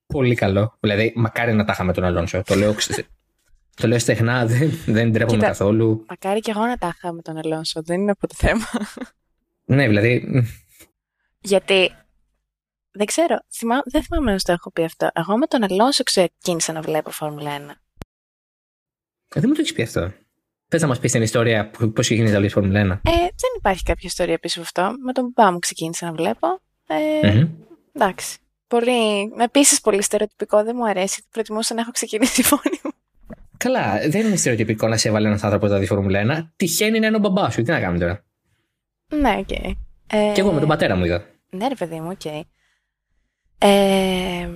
Πολύ καλό. Δηλαδή, μακάρι να τα είχαμε τον Αλόνσο. Το λέω, ξε- το λέω στεγνά, δεν, δεν ντρέπομαι Κοίτα. καθόλου. Μακάρι και εγώ να τα είχα με τον Αλόνσο, δεν είναι αυτό το θέμα. Ναι, δηλαδή, μ, Γιατί δεν ξέρω, θυμά, δεν θυμάμαι να στο έχω πει αυτό. Εγώ με τον Αλόνσο ξεκίνησα να βλέπω Φόρμουλα 1. Ε, δεν μου το έχεις πει αυτό. Θες να μας πεις την ιστορία πώς έγινε να βλέπει Φόρμουλα 1. Ε, δεν υπάρχει κάποια ιστορία πίσω από αυτό. Με τον παπά μου ξεκίνησα να βλέπω. Ε, Μμμ. Εντάξει. Πολύ, επίσης πολύ στερεοτυπικό, δεν μου αρέσει. Προτιμούσα να έχω ξεκινήσει μόνη μου. Καλά, δεν είναι στερεοτυπικό να σε έβαλε ένας άνθρωπος να δει Φόρμουλα 1. Τυχαίνει να είναι ο μπαμπάς σου. Τι να κάνουμε τώρα; Ναι, οκ. Ε, Και εγώ με τον πατέρα μου είδα. Ναι, ρε παιδί μου, οκ. Ε,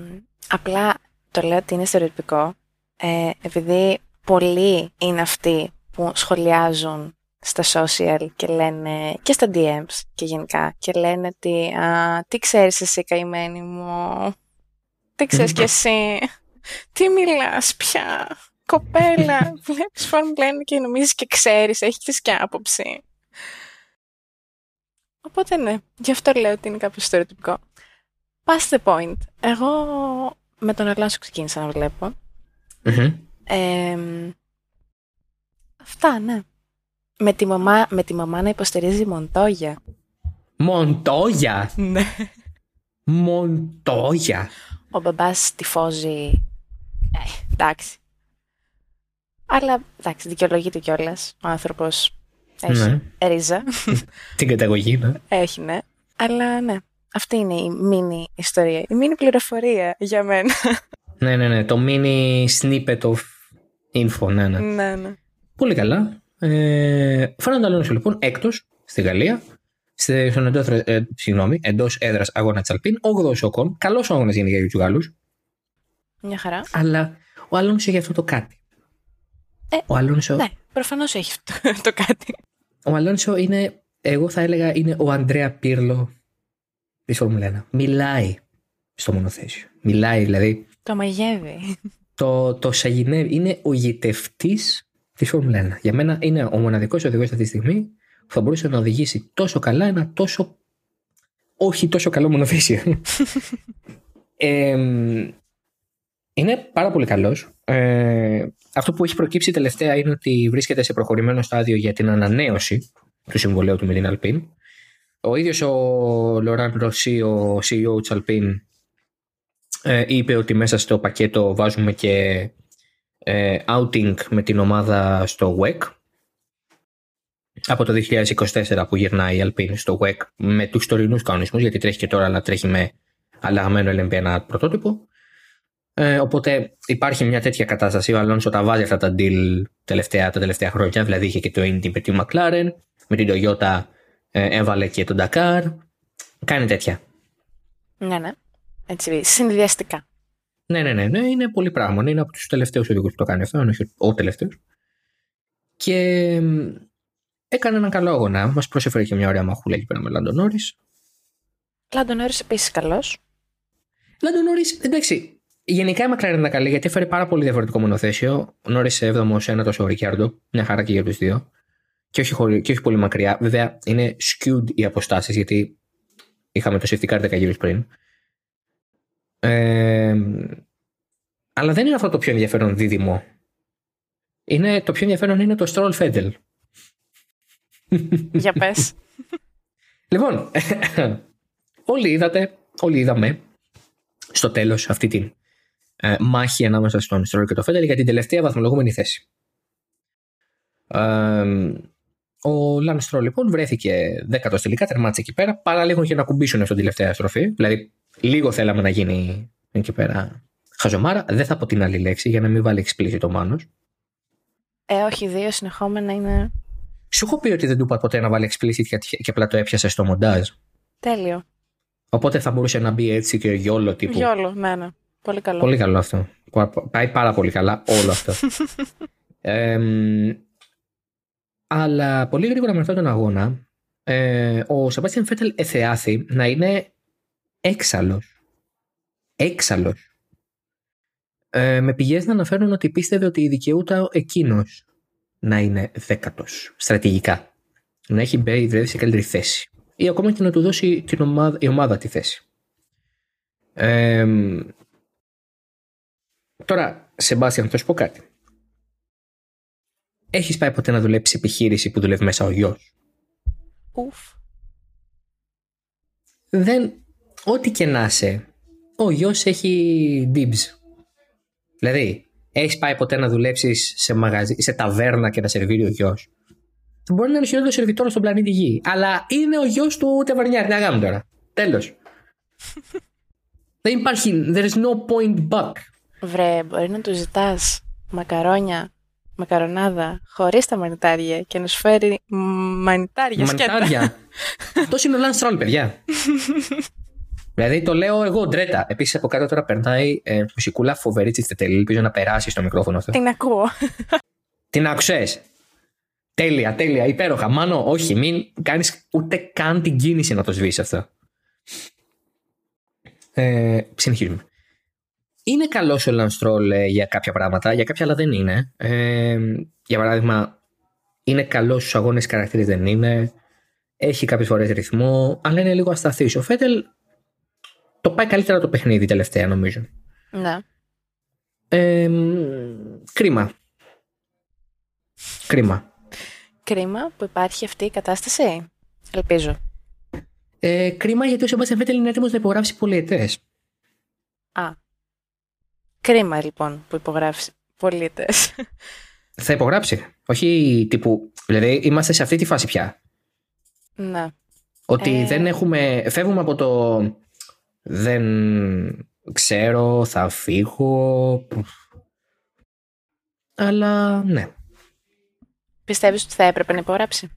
απλά το λέω ότι είναι στερεοτυπικό, ε, επειδή πολλοί είναι αυτοί που σχολιάζουν στα social και λένε και στα DMs και γενικά και λένε ότι α, τι ξέρεις εσύ καημένη μου, τι ξέρεις κι εσύ, τι μιλάς πια, κοπέλα, βλέπεις Φόρμουλα 1 και νομίζεις και ξέρεις, έχεις και άποψη. Οπότε ναι, γι' αυτό λέω ότι είναι κάπως στερεοτυπικό. Past the point. Εγώ με τον Αλόνσο ξεκίνησα να βλέπω. Μμμ. Εμ, αυτά, ναι. Με τη, μαμά, με τη μαμά να υποστηρίζει Μοντόγια. Μοντόγια; Ναι. Μοντόγια. Ο μπαμπάς τυφώζει. Ε, εντάξει. Αλλά εντάξει, δικαιολογείται κιόλας. Ο άνθρωπος έχει Ναι. ρίζα. Την καταγωγή, ναι. έχει, ναι. Αλλά ναι. Αυτή είναι η μίνι ιστορία. Η μίνι πληροφορία για μένα. Ναι, ναι, ναι. Το mini snippet of info, ναι, ναι. ναι, ναι. Πολύ καλά. Ε, Φέρνοντα Αλόνσο λοιπόν έκτος στη Γαλλία. σε- Στον εντός, ε, συγγνώμη, εντός έδρας αγώνας της Αλπίν. 8ο Οκόν. Καλός αγώνας γίνει για τους Γάλλους. Μια χαρά. Αλλά ο Αλόνσο έχει αυτό το κάτι. Ε, ο Αλόνσο, Ναι, προφανώς έχει αυτό το κάτι. ο Αλόνσο είναι, εγώ θα έλεγα, είναι ο Ανδρέα Πύρλο της Φόρμουλα 1. Μιλάει στο μονοθέσιο. Μιλάει δηλαδή. Το μαγεύει. Το, το σαγηνεύει. Είναι ο γητευτής τη Φόρμουλα 1. Για μένα είναι ο μοναδικός οδηγός αυτή τη στιγμή που θα μπορούσε να οδηγήσει τόσο καλά ένα τόσο. όχι τόσο καλό μονοθέσιο. Ε, είναι πάρα πολύ καλός. Ε, αυτό που έχει προκύψει τελευταία είναι ότι βρίσκεται σε προχωρημένο στάδιο για την ανανέωση του συμβολέου του με την Alpine. Ο ίδιος ο Λοράν Ρωσί, ο CEO της Alpine, ε, είπε ότι μέσα στο πακέτο βάζουμε και ε, outing με την ομάδα στο WEC από το 2024 που γυρνάει η Alpine στο WEC με τους τωρινούς κανονισμούς γιατί τρέχει και τώρα αλλά τρέχει με αλλαγμένο LMP1 πρωτότυπο ε, οπότε υπάρχει μια τέτοια κατάσταση ο Αλόνσο τα βάζει αυτά τα deal τελευταία, τα τελευταία χρόνια δηλαδή είχε και το Indy με τη McLaren με την Toyota Ε, έβαλε και τον Ντακάρ. Κάνει τέτοια. Ναι, ναι. Έτσι, συνδυαστικά. Ναι, ναι, ναι, ναι, είναι πολύ πράγμα. Είναι από τους τελευταίους οδηγούς που το κάνει αυτό, αν όχι ο τελευταίος. Και έκανε έναν καλό αγώνα. Μας προσέφερε και μια ωραία μαχούλα εκεί πέρα με Λάντον Νόρις. Λάντον Νόρις επίσης καλός. Λάντον Νόρις, εντάξει. Γενικά η Μακλάρεν ήταν καλή γιατί έφερε πάρα πολύ διαφορετικό μονοθέσιο. Νόρις 7ο, ένα τόσο ο Ρικιάρντο. Μια χαρά και για τους δύο. Και όχι, και όχι πολύ μακριά. Βέβαια είναι skewed οι αποστάσεις γιατί είχαμε το safety car 10 γύρους πριν. Ε, αλλά δεν είναι αυτό το πιο ενδιαφέρον δίδυμο. Είναι, το πιο ενδιαφέρον είναι το Stroll Fedel. Για πες. λοιπόν, όλοι είδατε, όλοι είδαμε στο τέλος αυτή τη ε, μάχη ανάμεσα στον Stroll και το Fedel για την τελευταία βαθμολογούμενη θέση. Ε, ο Λαν Stroll λοιπόν βρέθηκε δέκατος τελικά, τερμάτισε εκεί πέρα, παρά λίγο για να κουμπίσουν στην τελευταία στροφή. Δηλαδή, λίγο θέλαμε να γίνει εκεί πέρα χαζομάρα. Δεν θα πω την άλλη λέξη για να μην βάλει explicit το μάνος. Ε, όχι, δύο συνεχόμενα είναι. Σου έχω πει ότι δεν του είπα ποτέ να βάλει explicit και απλά το έπιασε στο μοντάζ. Τέλειο. Οπότε θα μπορούσε να μπει έτσι και γιόλο τύπου. Γιόλο, ναι, ναι. Πολύ καλό. Πολύ καλό αυτό. Πάει πάρα πολύ καλά όλο αυτό. ε, αλλά πολύ γρήγορα με αυτόν τον αγώνα, ε, ο Σεμπάστιαν Φέτελ εθεάθη να είναι έξαλλος. Έξαλλος. Ε, με πηγές να αναφέρουν ότι πίστευε ότι δικαιούται εκείνος να είναι δέκατος στρατηγικά. Να έχει μπει δηλαδή σε καλύτερη θέση. Ή ακόμα και να του δώσει την ομάδα, η ομάδα τη θέση. Ε, τώρα, Σεμπάστιαν, θα σου πω κάτι. Έχεις πάει ποτέ να δουλέψεις επιχείρηση που δουλεύει μέσα ο γιος; Ουφ. Δεν, ό,τι και να είσαι, ο γιος έχει dibs. Δηλαδή, έχεις πάει ποτέ να δουλέψεις σε, μαγαζί, σε ταβέρνα και να σερβίρει ο γιος; Μπορεί να είναι ο χειρότερος σερβιτόρος στον πλανήτη Γη. Αλλά είναι ο γιος του ταβερνιάρη. Τι να τώρα. Τέλος. Δεν υπάρχει. There is no point back. Βρε, μπορεί να του ζητάς μακαρόνια, μακαρονάδα, χωρίς τα μανιτάρια και να σου φέρει μανιτάρια σκέτα. Μανιτάρια. Αυτό είναι ο Lance Roll, παιδιά. Δηλαδή το λέω εγώ ντρέτα. Επίσης από κάτω τώρα περνάει ε, μουσικούλα φοβερή τσιτετελή. Ελπίζω να περάσει στο μικρόφωνο αυτό. Την ακούω. Την άκουσε. Τέλεια, τέλεια, υπέροχα. Μάνο, όχι, μην κάνεις ούτε καν την κίνηση να το σβήσεις αυτό. Ε, συνεχίζουμε. Είναι καλός ο Λανστρόλ ε, για κάποια πράγματα, για κάποια άλλα δεν είναι. Ε, για παράδειγμα, είναι καλός στους αγώνες χαρακτήρες, δεν είναι. Έχει κάποιες φορές ρυθμό, αλλά είναι λίγο ασταθής. Ο Φέτελ το πάει καλύτερα το παιχνίδι τελευταία νομίζω. Ναι. Ε, κρίμα. Κρίμα. Κρίμα που υπάρχει αυτή η κατάσταση. Ελπίζω. Ε, κρίμα γιατί ο Σεμπάστιαν Φέτελ είναι έτοιμο να υπογράψει πολιετές. Α. Κρίμα λοιπόν που υπογράψει πολιετές. Θα υπογράψει. Όχι τύπου. Δηλαδή είμαστε σε αυτή τη φάση πια. Ναι. Ότι ε... δεν έχουμε. Φεύγουμε από το δεν ξέρω, θα φύγω. Αλλά ναι. Πιστεύεις ότι θα έπρεπε να υπογράψει;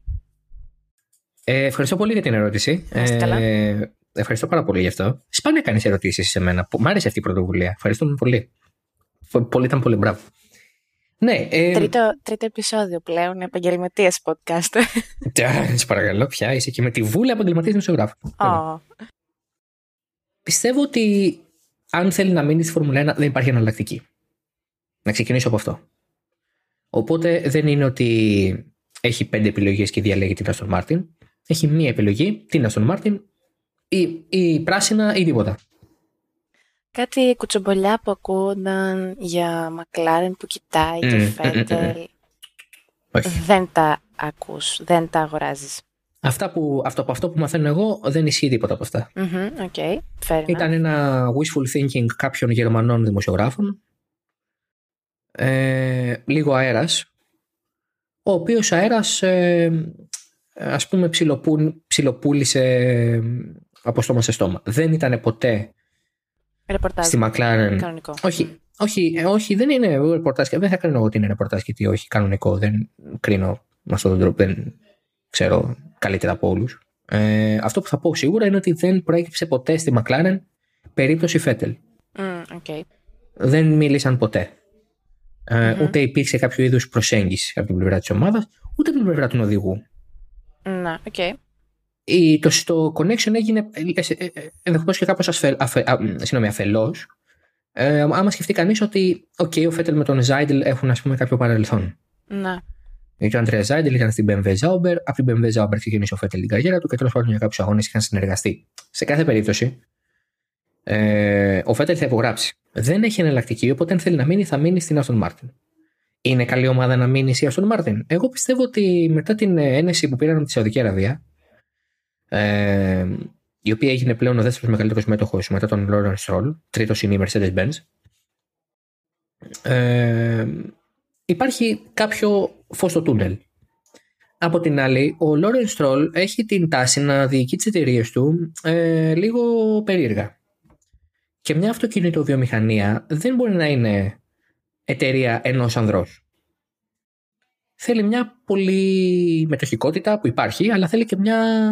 Ε, ευχαριστώ πολύ για την ερώτηση. Ε, ευχαριστώ πάρα πολύ γι' αυτό. Σπάνια κάνει ερωτήσεις σε μένα. Μ' άρεσε αυτή η πρωτοβουλία. Ευχαριστούμε πολύ. Πολύ ήταν πολύ μπράβο. Ναι, ε... τρίτο, τρίτο επεισόδιο πλέον, επαγγελματίας podcast. Σε παρακαλώ, πια είσαι και με τη βούλα επαγγελματίας δημοσιογράφου. Oh πιστεύω ότι αν θέλει να μείνει στη Φόρμουλα 1 δεν υπάρχει εναλλακτική. Να ξεκινήσω από αυτό. Οπότε δεν είναι ότι έχει πέντε επιλογές και διαλέγει την Aston Martin. Έχει μία επιλογή, την Aston Martin ή, ή πράσινα ή τίποτα. Κάτι κουτσομπολιά που ακούγονταν για Μακλάρεν που κοιτάει mm, και Φέντελ. δεν τα ακούς, δεν τα αγοράζεις. Αυτά που, αυτό, από αυτό που μαθαίνω εγώ δεν ισχύει τίποτα από αυτά. Mm-hmm, okay. Fair Ήταν ένα wishful thinking κάποιων Γερμανών δημοσιογράφων. Ε, λίγο αέρας. Ο οποίος αέρας ε, ας πούμε ψιλοπού, ψιλοπούλησε από στόμα σε στόμα. Δεν ήταν ποτέ ρεπορτάζ. στη Μακλάρεν. Κανονικό. Όχι, όχι, ε, όχι, δεν είναι ρεπορτάζ. Δεν θα κρίνω εγώ ότι είναι ρεπορτάζ και τι όχι κανονικό. Δεν κρίνω με αυτόν τον τρόπο. Δεν ξέρω καλύτερα από όλους. Ε, αυτό που θα πω σίγουρα είναι ότι δεν προέκυψε ποτέ στη McLaren περίπτωση Φέτελ. Mm, okay. Δεν μίλησαν ποτέ. Ε, Ούτε υπήρξε κάποιο είδους προσέγγιση από την πλευρά της ομάδας, ούτε από την πλευρά του οδηγού. Ναι, ok. Okay. Το, το connection έγινε ενδεχομένως και κάπως αφελώς. Ε, άμα σκεφτεί κανείς ότι okay, ο Φέτελ με τον Ζάιντλ έχουν ας πούμε, κάποιο παρελθόν. Ναι. Γιατί ο Αντρέας Ζάιντλ ήταν στην BMW Sauber, από την BMW Sauber ξεκίνησε ο Φέτελ την καριέρα του και τέλος πάντων για κάποιους αγώνες είχαν συνεργαστεί. Σε κάθε περίπτωση, ε, ο Φέτελ θα υπογράψει. Δεν έχει εναλλακτική, οπότε αν θέλει να μείνει, θα μείνει στην Aston Martin. Είναι καλή ομάδα να μείνει η Aston Martin. Εγώ πιστεύω ότι μετά την ένεση που πήραν από τη Σαουδική Αραβία, ε, η οποία έγινε πλέον ο δεύτερος μεγαλύτερος μέτοχο μετά τον Lawrence Stroll, τρίτος είναι η Mercedes-Benz. Ε, υπάρχει κάποιο φως στο τούνελ. Από την άλλη, ο Lawrence Stroll έχει την τάση να διοικεί τις εταιρείες του ε, λίγο περίεργα. Και μια αυτοκινητοβιομηχανία δεν μπορεί να είναι εταιρεία ενός ανδρός. Θέλει μια πολύ μετοχικότητα που υπάρχει, αλλά θέλει και μια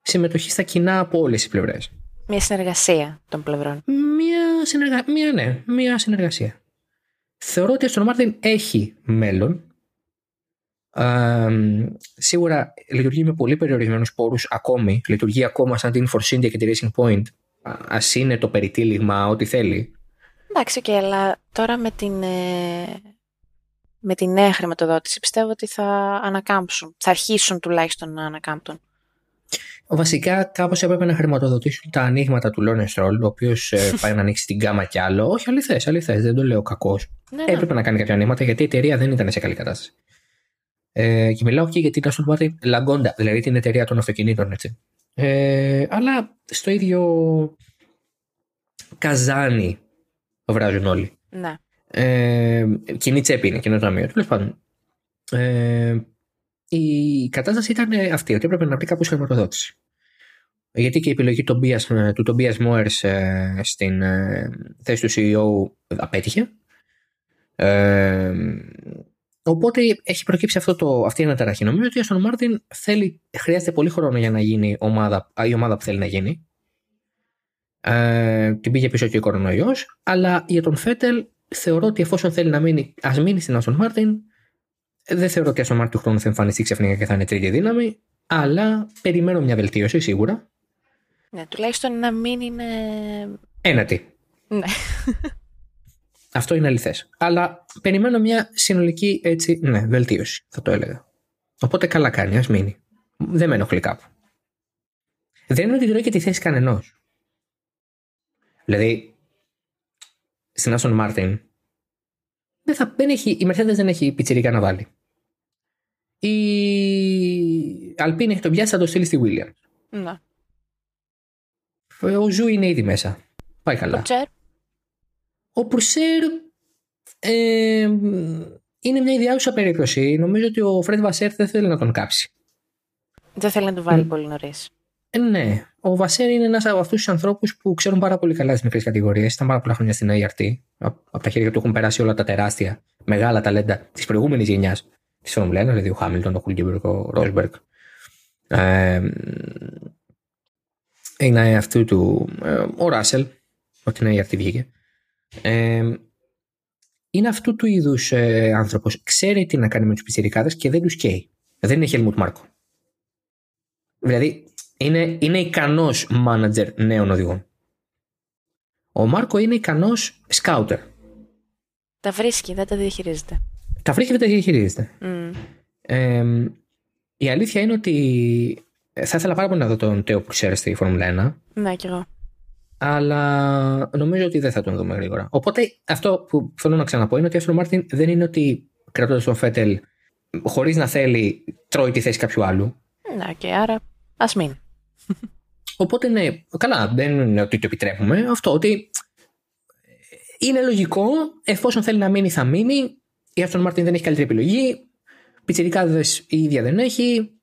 συμμετοχή στα κοινά από όλες τι πλευρές. Μια συνεργασία των πλευρών. Μια, συνεργα... μια, ναι, μια συνεργασία. Θεωρώ ότι η Aston Martin έχει μέλλον. σίγουρα λειτουργεί με πολύ περιορισμένους πόρους ακόμη. Λειτουργεί ακόμα σαν την Force India και τη Racing Point. Α είναι το περιτύλιγμα ό,τι θέλει. Εντάξει, και αλλά τώρα με την, ε, με την νέα χρηματοδότηση πιστεύω ότι θα ανακάμψουν. Θα αρχίσουν τουλάχιστον να ανακάμπτουν. Βασικά, κάπως έπρεπε να χρηματοδοτήσουν τα ανοίγματα του Λόρεν Στρόλ, ο οποίος ε, πάει να ανοίξει την κάμα κι άλλο. Όχι, αληθές, αληθές, δεν το λέω κακό. Ναι, ναι. Έπρεπε να κάνει κάποια ανοίγματα γιατί η εταιρεία δεν ήταν σε καλή κατάσταση. Ε, και μιλάω και για την Aston Martin Lagonda, δηλαδή την εταιρεία των αυτοκινήτων, έτσι. Ε, αλλά στο ίδιο καζάνι βράζουν όλοι. Ναι. Ε, κοινή τσέπη είναι, κοινό ταμείο. Τέλος πάντων. Ε, η κατάσταση ήταν αυτή, ότι έπρεπε να βρει κάποιο χρηματοδότηση. Γιατί και η επιλογή ε, του Tobias Moers ε, στην ε, θέση του CEO απέτυχε. οπότε έχει προκύψει αυτό το, αυτή η αναταραχή. Νομίζω ότι η Άστον Μάρτιν θέλει, χρειάζεται πολύ χρόνο για να γίνει ομάδα, η ομάδα που θέλει να γίνει. Ε, την πήγε πίσω και ο κορονοϊός. Αλλά για τον Φέτελ θεωρώ ότι εφόσον θέλει να μείνει, ας μείνει στην Άστον Μάρτιν δεν θεωρώ ότι στο Μάρτιο του χρόνου θα εμφανιστεί ξαφνικά και θα είναι τρίτη δύναμη, αλλά περιμένω μια βελτίωση σίγουρα. Ναι, τουλάχιστον να μην είναι. Ένατη. Ναι. Αυτό είναι αληθές. Αλλά περιμένω μια συνολική έτσι, ναι, βελτίωση, θα το έλεγα. Οπότε καλά κάνει, ας μείνει. Δεν με ενοχλεί κάπου. Δεν είναι ότι τρώει και τη θέση κανενός. Δηλαδή, στην Άσον Μάρτιν, δεν θα, δεν έχει, η Mercedes δεν έχει πιτσιρικά να βάλει. Η Αλπίν έχει τον πιάσει, θα το στείλει στη Williams. Ναι. Ο Ζου είναι ήδη μέσα. Πάει καλά. Ο Ο Πουρσέρ ε, είναι μια ιδιάζουσα περίπτωση. Νομίζω ότι ο Φρεντ Βασέρ δεν θέλει να τον κάψει. Δεν θέλει να τον βάλει πολύ νωρίς. Ε, ναι. Ο Βασέρ είναι ένας από αυτούς τους ανθρώπους που ξέρουν πάρα πολύ καλά τις μικρές κατηγορίες. Ήταν πάρα πολλά χρόνια στην ART. Από τα χέρια του έχουν περάσει όλα τα τεράστια, μεγάλα ταλέντα της προηγούμενης γενιάς τη Φόρμουλα 1, δηλαδή ο Χάμιλτον, ο Χούλγκεμπεργκ, ο Ρόσμπεργκ. Ε, είναι αυτού του. Ε, ο Ράσελ, ότι είναι η αυτή βγήκε. Ε, είναι αυτού του είδους ε, άνθρωπος. Ξέρει τι να κάνει με τους πιτσιρικάδες και δεν τους καίει. Δεν είναι Χέλμουτ Μάρκο. Δηλαδή, είναι, είναι ικανός μάνατζερ νέων οδηγών. Ο Μάρκο είναι ικανός σκάουτερ. Τα βρίσκει, δεν τα διαχειρίζεται. Τα βρίσκει, δεν τα διαχειρίζεται. Mm. η αλήθεια είναι ότι θα ήθελα πάρα πολύ να δω τον Τέο που ξέρει στη Φόρμουλα 1. Ναι, κι εγώ. Αλλά νομίζω ότι δεν θα τον δούμε γρήγορα. Οπότε αυτό που θέλω να ξαναπώ είναι ότι ο Άστρο Μάρτιν δεν είναι ότι κρατώντας τον Φέτελ χωρίς να θέλει τρώει τη θέση κάποιου άλλου. Ναι, και άρα ας μην. Οπότε ναι, καλά, δεν είναι ότι το επιτρέπουμε. Αυτό ότι είναι λογικό, εφόσον θέλει να μείνει, θα μείνει. Η Άστον Μάρτιν δεν έχει καλύτερη επιλογή. Πιτσιρικάδες η ίδια δεν έχει.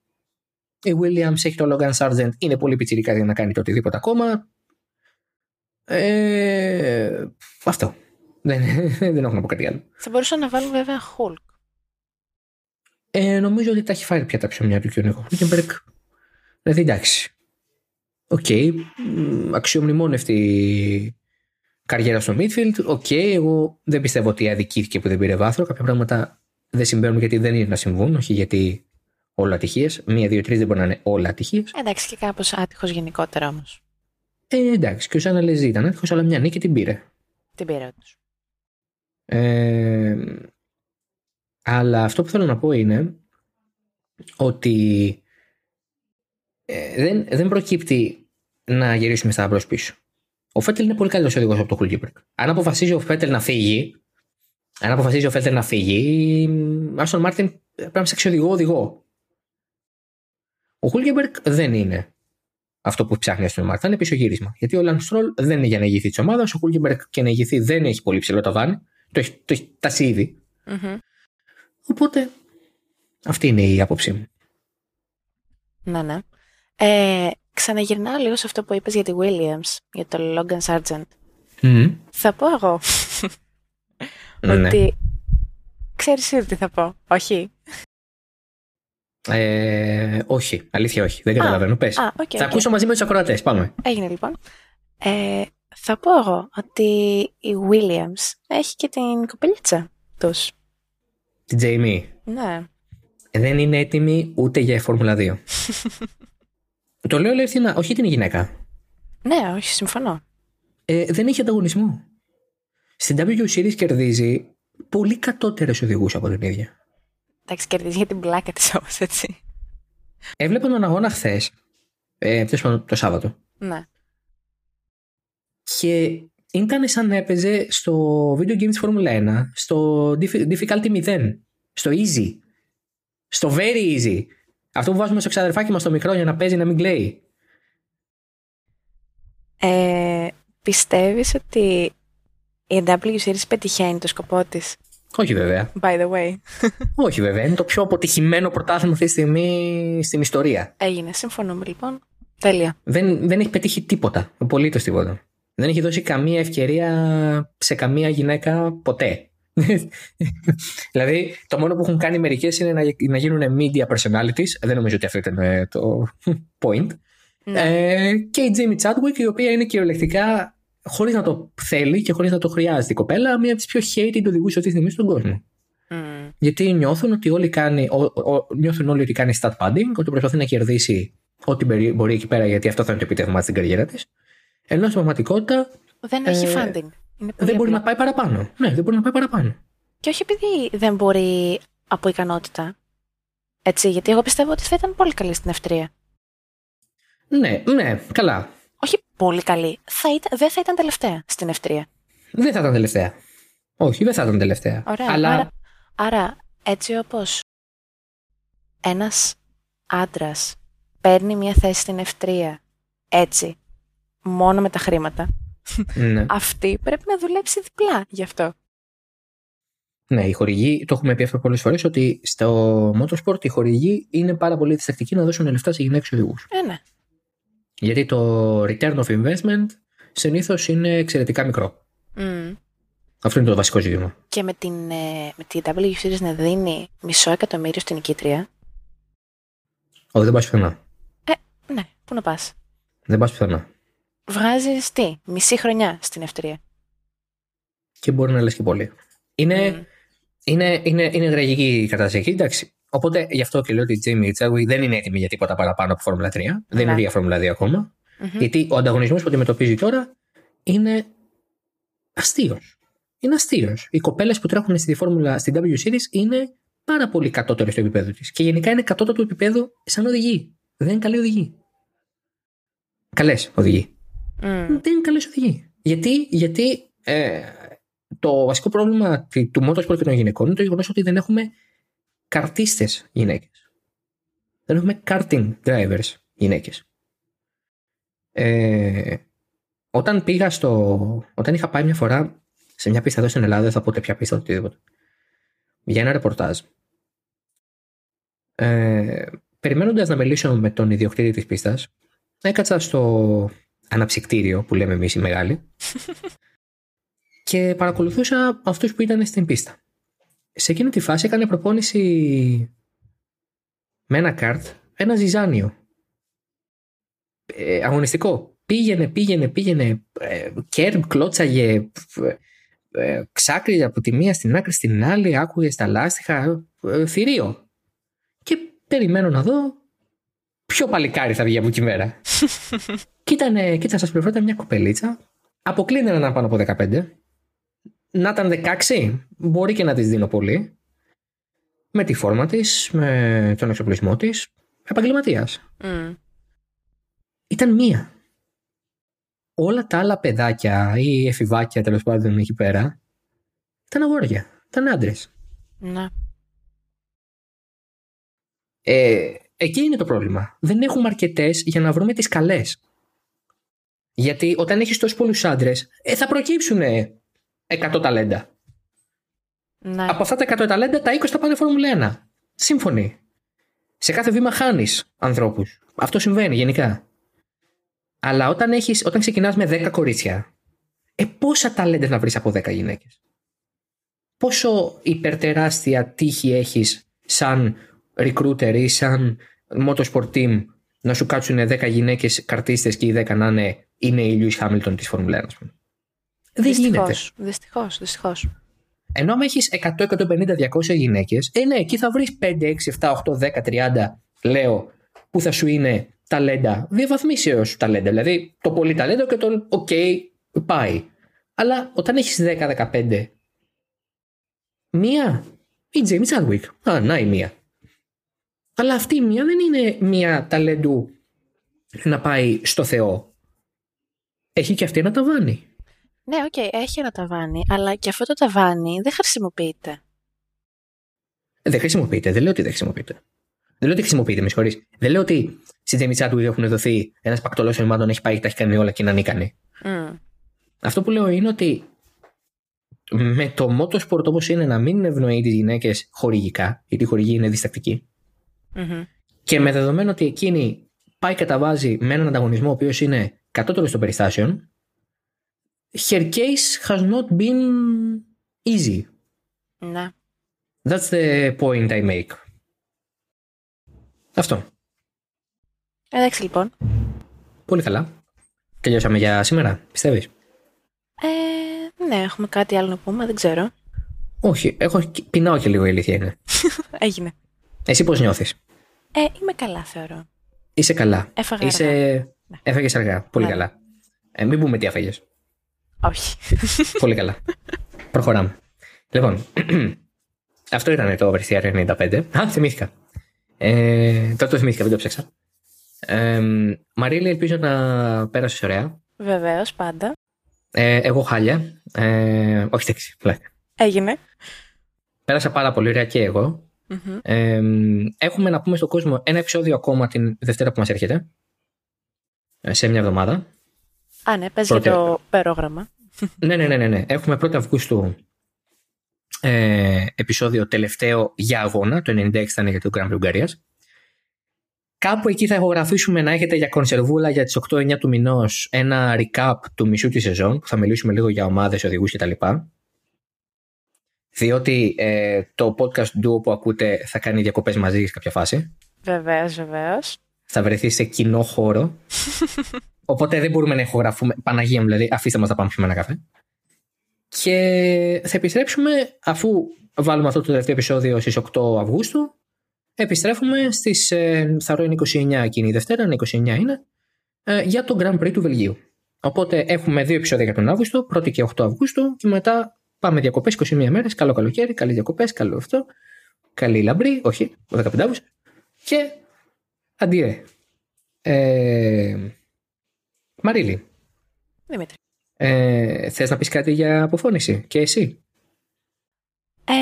Η Williams έχει το Logan Sargent, είναι πολύ πιτσιρικά για να κάνει το οτιδήποτε ακόμα. Ε, αυτό. Δεν, δεν έχω να πω κάτι άλλο. Θα μπορούσα να βάλω βέβαια Hulk. Ε, νομίζω ότι τα έχει φάει πια τα ψωμιά του και ο Νίκο Δηλαδή εντάξει. Ok. Okay. Αξιομνημόνευτη καριέρα στο midfield. Ok. Okay. Εγώ δεν πιστεύω ότι αδικήθηκε που δεν πήρε βάθρο. Κάποια πράγματα δεν συμβαίνουν γιατί δεν είναι να συμβούν, όχι γιατί όλα ατυχίες. Μία, δύο, τρεις δεν μπορεί να είναι όλα ατυχίες. Εντάξει και κάπως άτυχος γενικότερα όμως. Ε, εντάξει, και ο Ζαν Αλεζί ήταν άτυχος, αλλά μια νίκη την πήρε. Την πήρε όντως. Ε, αλλά αυτό που θέλω να πω είναι ότι ε, δεν, δεν προκύπτει να γυρίσουμε στα μπρος πίσω. Ο Φέτελ είναι πολύ καλύτερο οδηγός από το Χούλκενμπεργκ. Αν αποφασίζει ο Φέτελ να φύγει, αν αποφασίζει ο Φέτελ να φύγει, Άστον Μάρτιν πρέπει να ψάξει οδηγό οδηγό. Ο Χούλκενμπεργκ δεν είναι αυτό που ψάχνει η Άστον Μάρτιν. Θα είναι πισωγύρισμα. Γιατί ο Λανς Στρολ δεν είναι για να ηγηθεί της ομάδας. Ο Χούλκενμπεργκ και να ηγηθεί δεν έχει πολύ ψηλό ταβάνι. Το έχει, το έχει φτάσει ήδη. Mm-hmm. Οπότε αυτή είναι η άποψή μου. Ναι, ναι. Ε, ξαναγυρνάω λίγο σε αυτό που είπες για τη Williams, για το Logan Sargent. Mm-hmm. Θα πω εγώ ναι. ότι ξέρεις ήδη τι θα πω, όχι; Ε, όχι, αλήθεια όχι. Δεν καταλαβαίνω. Πες. Α, okay, θα ακούσω μαζί με τους ακροατές. Πάμε. Έγινε λοιπόν. Ε, θα πω εγώ ότι η Williams έχει και την κοπελίτσα τους. Την Jamie. Ναι. Δεν είναι έτοιμη ούτε για Φόρμουλα 2. Το λέω ελεύθερα, όχι την γυναίκα. Ναι, όχι, συμφωνώ. Ε, δεν έχει ανταγωνισμό. Στην W Series κερδίζει πολύ κατώτερες οδηγούς από την ίδια. Εντάξει, κερδίζει για την πλάκα της όμως, έτσι. Έβλεπα τον αγώνα χθες. Ε, το Σάββατο. Ναι. Και ήταν σαν να έπαιζε στο video game της Formula 1 στο difficulty 0, στο easy, στο very easy. Αυτό που βάζουμε στο ξαδερφάκι μας το μικρό για να παίζει να μην κλαίει. Ε, πιστεύεις ότι η W Series πετυχαίνει το σκοπό της; Όχι βέβαια. By the way. Όχι βέβαια. Είναι το πιο αποτυχημένο πρωτάθλημα αυτή τη στιγμή στην ιστορία. Έγινε. Συμφωνούμε λοιπόν. Τέλεια. Δεν, δεν έχει πετύχει τίποτα. Απολύτως τίποτα. Δεν έχει δώσει καμία ευκαιρία σε καμία γυναίκα ποτέ. δηλαδή, το μόνο που έχουν κάνει μερικές είναι να, να γίνουν media personalities. Δεν νομίζω ότι αυτό ήταν ε, το point. Ναι. Ε, και η Jamie Chadwick, η οποία είναι κυριολεκτικά χωρίς να το θέλει και χωρίς να το χρειάζεται η κοπέλα, μία από τις πιο hated οδηγούς αυτή τη στιγμή στον κόσμο. Mm. Γιατί νιώθουν ότι όλοι κάνει, ο, ο, νιώθουν όλοι ότι κάνει stat padding, ότι προσπαθεί να κερδίσει ό,τι μπορεί εκεί πέρα, γιατί αυτό θα είναι το επίτευγμα στην καριέρα της. Ενώ στην πραγματικότητα. Δεν έχει ε, funding. Είναι δεν μπορεί να πάει παραπάνω. Ναι, δεν μπορεί να πάει παραπάνω. Και όχι επειδή δεν μπορεί από ικανότητα. Έτσι, γιατί εγώ πιστεύω ότι θα ήταν πολύ καλή στην ευτρία. Ναι, ναι, καλά όχι πολύ καλή, θα ήταν, δεν θα ήταν τελευταία στην ευτρία. Δεν θα ήταν τελευταία. Όχι, δεν θα ήταν τελευταία. Ωραία. Αλλά... Άρα, άρα, έτσι όπως ένας άντρας παίρνει μια θέση στην ευτρία έτσι, μόνο με τα χρήματα, ναι. αυτή πρέπει να δουλέψει διπλά γι' αυτό. Ναι, οι χορηγοί, το έχουμε πει αυτό πολλές φορές, ότι στο motorsport οι χορηγοί είναι πάρα πολύ διστακτικοί να δώσουν λεφτά σε γυναίκες οδηγούς. Ε, ναι. Γιατί το return of investment συνήθως είναι εξαιρετικά μικρό. Mm. Αυτό είναι το βασικό ζήτημα. Και με την, ε, με την W Series να δίνει μισό εκατομμύριο στην νικήτρια. Όχι, δεν πας πουθενά. Ε, ναι, πού να πας. Δεν πας πουθενά. Βγάζει τι, μισή χρονιά στην ευτρία. Και μπορεί να λες και πολύ. Είναι, mm. είναι, είναι, είναι τραγική η κατάσταση εκεί. Εντάξει, Οπότε γι' αυτό και λέω ότι η Jamie Chadwick δεν είναι έτοιμη για τίποτα παραπάνω από Φόρμουλα 3. Δεν είναι για Φόρμουλα 2 ακόμα. Γιατί ο ανταγωνισμός που αντιμετωπίζει τώρα είναι αστείος. Είναι αστείος. Οι κοπέλες που τρέχουν στη Φόρμουλα, στην W Series είναι πάρα πολύ κατώτερες στο επίπεδο της. Και γενικά είναι κατώτερο του επίπεδο σαν οδηγοί. Δεν είναι καλή οδηγοί. Καλές οδηγοί. Δεν είναι καλέ οδηγοί. Γιατί, γιατί ε, το βασικό πρόβλημα του motorsport και των γυναικών είναι το γεγονός ότι δεν έχουμε καρτίστες γυναίκες. Δεν έχουμε karting drivers γυναίκες. Ε, όταν πήγα στο... Όταν είχα πάει μια φορά σε μια πίστα εδώ στην Ελλάδα, δεν θα πω ποια πίστα οτιδήποτε, για ένα ρεπορτάζ. Ε, περιμένοντας να μιλήσω με τον ιδιοκτήτη της πίστας, έκατσα στο αναψυκτήριο που λέμε εμείς οι μεγάλοι και παρακολουθούσα αυτούς που ήταν στην πίστα σε εκείνη τη φάση έκανε προπόνηση με ένα καρτ, ένα ζυζάνιο. ε, αγωνιστικό. Πήγαινε, πήγαινε, πήγαινε. Ε, κέρμ, κλώτσαγε. Ε, ξάκριζε από τη μία στην άκρη στην άλλη. Άκουγε στα λάστιχα. Ε, θηρίο. Και περιμένω να δω ποιο παλικάρι θα βγει από εκεί μέρα; και ήταν, κοίτα, σα πληροφορώ, μια κοπελίτσα. Αποκλίνεται να πάνω από 15. Να ήταν 16, μπορεί και να της δίνω πολύ. Με τη φόρμα της, με τον εξοπλισμό της. Επαγγελματίας. Mm. Ήταν μία. Όλα τα άλλα παιδάκια ή εφηβάκια τέλος πάντων εκεί πέρα ήταν αγόρια. Ήταν άντρες. Ναι. Ε, εκεί είναι το πρόβλημα. Δεν έχουμε αρκετές για να βρούμε τις καλές. Γιατί όταν έχεις τόσους πολλούς άντρες, ε, θα προκύψουν 100 ταλέντα. Ναι. Από αυτά τα 100 ταλέντα, τα 20 θα πάνε Φόρμουλα 1. Σύμφωνοι. Σε κάθε βήμα χάνεις ανθρώπους. Αυτό συμβαίνει γενικά. Αλλά όταν, έχεις, όταν ξεκινάς με 10 κορίτσια, ε, πόσα ταλέντα να βρεις από 10 γυναίκες; Πόσο υπερτεράστια τύχη έχεις σαν recruiter ή σαν motorsport team να σου κάτσουν 10 γυναίκες καρτίστες και οι 10 να είναι, είναι η Λιούι Χάμιλτον της Φόρμουλα 1, ας πούμε. Δεν γίνεται. Δυστυχώς, δυστυχώς. Ενώ αν έχεις 100, 150, 200 γυναίκες, ε, ναι, εκεί θα βρεις 5, 6, 7, 8, 10, 30, λέω, που θα σου είναι ταλέντα, διαβαθμίσεως ταλέντα. Δηλαδή το πολύ ταλέντο και το OK, πάει. Αλλά όταν έχεις 10, 15, μία, η Τζέιμι Chadwick. Α, να η μία. Αλλά αυτή η μία δεν είναι μία ταλέντου να πάει στο Θεό. Έχει και αυτή ένα ταβάνι. Ναι, ok, okay, έχει ένα ταβάνι, αλλά και αυτό το ταβάνι δεν χρησιμοποιείται. Δεν χρησιμοποιείται, δεν λέω ότι δεν χρησιμοποιείται. Δεν λέω ότι χρησιμοποιείται, με συγχωρείς. Δεν λέω ότι στην Τζέιμι του έχουν δοθεί ένας πακτολός χρημάτων, έχει πάει και τα έχει κάνει όλα και είναι ανίκανη. Mm. Αυτό που λέω είναι ότι με το motorsport όπως είναι να μην ευνοεί τις γυναίκες χορηγικά, γιατί η χορηγή είναι διστακτική, mm-hmm. και με δεδομένο ότι εκείνη πάει καταβάζει με έναν ανταγωνισμό ο οποίος είναι κατώτερος των περιστάσεων, her case has not been easy. Ναι. That's the point I make. Αυτό. Εντάξει λοιπόν. Πολύ καλά. Τελειώσαμε για σήμερα, πιστεύεις; Ε, ναι, έχουμε κάτι άλλο να πούμε, δεν ξέρω. Όχι, έχω, πεινάω και λίγο η αλήθεια είναι. Έγινε. Εσύ πώς νιώθεις; Ε, είμαι καλά θεωρώ. Είσαι καλά. Έφαγα Είσαι... αργά. Ναι. Έφαγες αργά. Πολύ Ναι. καλά. Ε, μην πούμε τι έφαγες. Όχι. Πολύ καλά. Προχωράμε. Λοιπόν, αυτό ήταν το Oversteer 95. Α, θυμήθηκα. Ε, τώρα το θυμήθηκα, δεν το ψάξα. Ε, Μαρίλη, ελπίζω να πέρασες ωραία. Βεβαίως, πάντα. Ε, εγώ χάλια. Ε, όχι τέξη, πλάκα. Έγινε. Πέρασα πάρα πολύ ωραία και εγώ. Μμμ. Ε, έχουμε να πούμε στον κόσμο ένα επεισόδιο ακόμα την Δευτέρα που μας έρχεται. Ε, Σε μια εβδομάδα. Α, ναι, παίζει Πρώτη- το περόγραμμα. ναι, ναι, ναι, ναι, ναι. Έχουμε 1η Αυγούστου ε, επεισόδιο τελευταίο για αγώνα. Το 96 ήταν για το Grand Prix Ουγγαρίας. Κάπου εκεί θα ηχογραφήσουμε να έχετε για κονσερβούλα για τις 8-9 του μηνός ένα recap του μισού της σεζόν που θα μιλήσουμε λίγο για ομάδες, οδηγούς κτλ. Διότι ε, το podcast duo που ακούτε θα κάνει διακοπές μαζί σε κάποια φάση. Βεβαίως, βεβαίως. Θα βρεθεί σε κοινό χώρο. Οπότε δεν μπορούμε να ηχογραφούμε. Παναγία μου, δηλαδή, αφήστε μας να πάμε πιούμε ένα καφέ. Και θα επιστρέψουμε αφού βάλουμε αυτό το τελευταίο επεισόδιο στις 8 Αυγούστου. Επιστρέφουμε στις, ε, θα είναι 29 εκείνη η Δευτέρα, είναι 29 είναι, ε, για το Grand Prix του Βελγίου. Οπότε έχουμε δύο επεισόδια για τον Αύγουστο, 1η και 8 Αυγούστου και μετά πάμε διακοπές 21 μέρες, καλό καλοκαίρι, καλή διακοπές, καλό αυτό, καλή λαμπρή, όχι, 15 Αύγουστο και αντιέ. Ε, Μαρίλη, Δημήτρη. ε, θες να πεις κάτι για αποφώνηση και εσύ; Ε,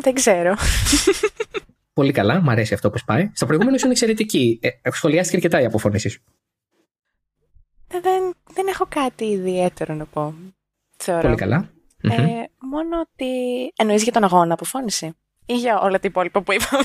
δεν ξέρω. Πολύ καλά, μου αρέσει αυτό που πάει. Στο προηγούμενο σου είναι εξαιρετική. Ε, σχολιάστηκε αρκετά η αποφώνησή σου. Ε, δεν, δεν έχω κάτι ιδιαίτερο να πω. Θεωρώ. Πολύ καλά. Ε, Μμμ. μόνο ότι. Εννοείς για τον αγώνα αποφώνηση. Ή για όλα τα υπόλοιπα που είπαμε.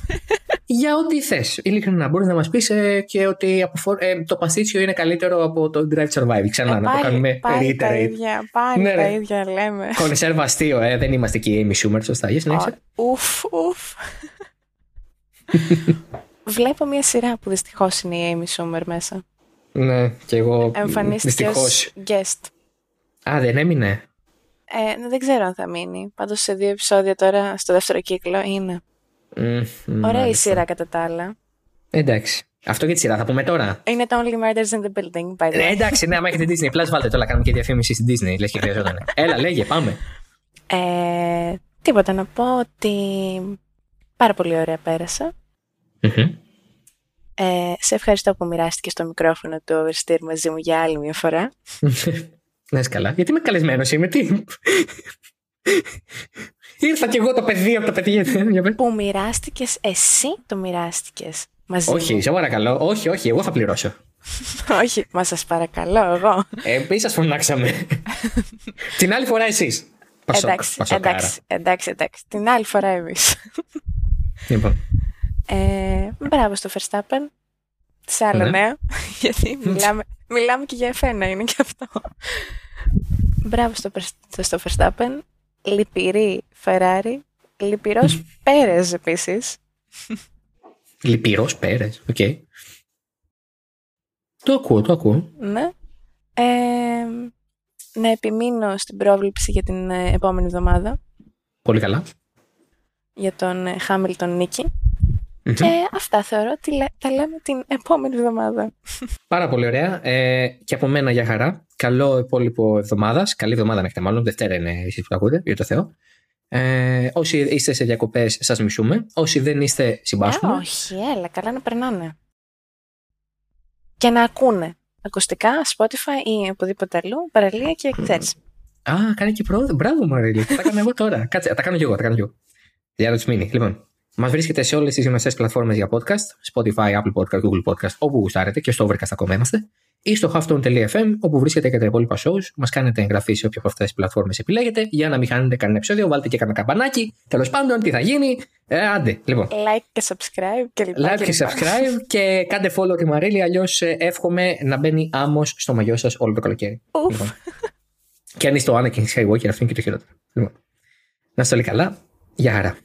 Για ό,τι θες. Ειλικρινά, μπορείς να μας πεις και ότι αποφο- ε, το παστίτσιο είναι καλύτερο από το Drive Survive. Ξανά, Ε, να το κάνουμε πάλι τα reiterate. ίδια. Πάλι Ναι, τα ρε. ίδια λέμε. Κονσέρβα αστείο, ε, δεν είμαστε και η Amy Schumer, σωστά. Για συνέχισε. Ω, Ουφ, ουφ. Βλέπω μια σειρά που δυστυχώς είναι η Amy Schumer μέσα. Ναι, και εγώ. Εμφανίστηκες Δυστυχώς. ως guest. Α, δεν έμεινε. Ε, δεν ξέρω αν θα μείνει. Πάντως σε δύο επεισόδια τώρα, στο δεύτερο κύκλο, είναι. Μμ, Ωραία η μάλιστα. σειρά κατά τα άλλα. Εντάξει. Αυτό για τη σειρά θα πούμε τώρα. Είναι το Only Murders in the Building, by the Ε, way. εντάξει, ναι, άμα έχετε Disney Plus, βάλτε το, αλλά κάνουμε και διαφήμιση στην Disney. Λες και χρειαζόταν. Έλα, λέγε, πάμε. Ε, τίποτα να πω ότι πάρα πολύ ωραία πέρασα. Μμμ. Ε, σε ευχαριστώ που μοιράστηκε το μικρόφωνο του Oversteer μαζί μου για άλλη μια φορά. Να είσαι καλά. Γιατί είμαι καλεσμένος, είμαι τι; Ήρθα κι εγώ το παιδί από τα παιδιά. Για πες. Που μοιράστηκες εσύ το μοιράστηκες μαζί Όχι, μου. σε παρακαλώ. Όχι, όχι, εγώ θα πληρώσω. Όχι, μα σας παρακαλώ εγώ. Εμεί σας φωνάξαμε. Την άλλη φορά εσείς. Πασόκ, εντάξει, πασοκάρα. εντάξει, εντάξει, εντάξει. Την άλλη φορά εμείς. Λοιπόν, Ε, μπράβο στο Verstappen. Σε άλλο Ναι. νέο. Γιατί μιλάμε, μιλάμε και για εφένα είναι και αυτό. μπράβο στο, Verst- στο Verstappen. Λυπηρή Ferrari. Λυπηρός Πέρες επίσης. λυπηρός πέρες. Οκ. Το ακούω, το ακούω. Ναι. Ε, να επιμείνω στην πρόβλεψη για την ε, επόμενη εβδομάδα. Πολύ καλά. Για τον ε, Χάμιλτον νίκη. Μμμ. Και αυτά θεωρώ ότι λέ- τα λέμε την επόμενη εβδομάδα. Πάρα πολύ ωραία. Ε, και από μένα για χαρά. Καλό υπόλοιπο εβδομάδας. Καλή εβδομάδα να έχετε μάλλον. Δευτέρα είναι εσείς που το ακούτε, για το Θεό. Ε, όσοι είστε σε διακοπές, σας μισούμε. Όσοι δεν είστε, Ε, συμπάσχουμε. όχι, έλα, καλά να περνάνε. Και να ακούνε. Ακουστικά, Spotify ή οπουδήποτε αλλού, παραλία και ξέρεις. Α, κάνει και πρόοδο. Μπράβο, Μαρίλη. τα κάνω εγώ τώρα. Κάτσε, τα κάνω και εγώ, τα κάνω και εγώ. Για να του μείνει. Λοιπόν, μας βρίσκεται σε όλες τις γνωστές πλατφόρμες για podcast. Spotify, Apple Podcast, Google Podcast, όπου γουστάρετε και στο Overcast ακόμα είμαστε. Ή στο halftone.fm, όπου βρίσκεται και τα υπόλοιπα shows. Μας κάνετε εγγραφή σε όποια από αυτές τις πλατφόρμες επιλέγετε για να μην χάνετε κανένα επεισόδιο. Βάλτε και κανένα καμπανάκι. Τέλος πάντων, τι θα γίνει; Ε, άντε, λοιπόν. Like και subscribe και λοιπά. Like και λοιπά. subscribe και κάντε follow τη Μαρίλη. Αλλιώς εύχομαι να μπαίνει άμμος στο μαγιό σας όλο το καλοκαίρι. Ουφ. Λοιπόν. Και αν είστε ο Anakin Skywalker, αυτό είναι και το χειρότερο. Λοιπόν. Να είστε όλοι καλά. Γεια χαρά.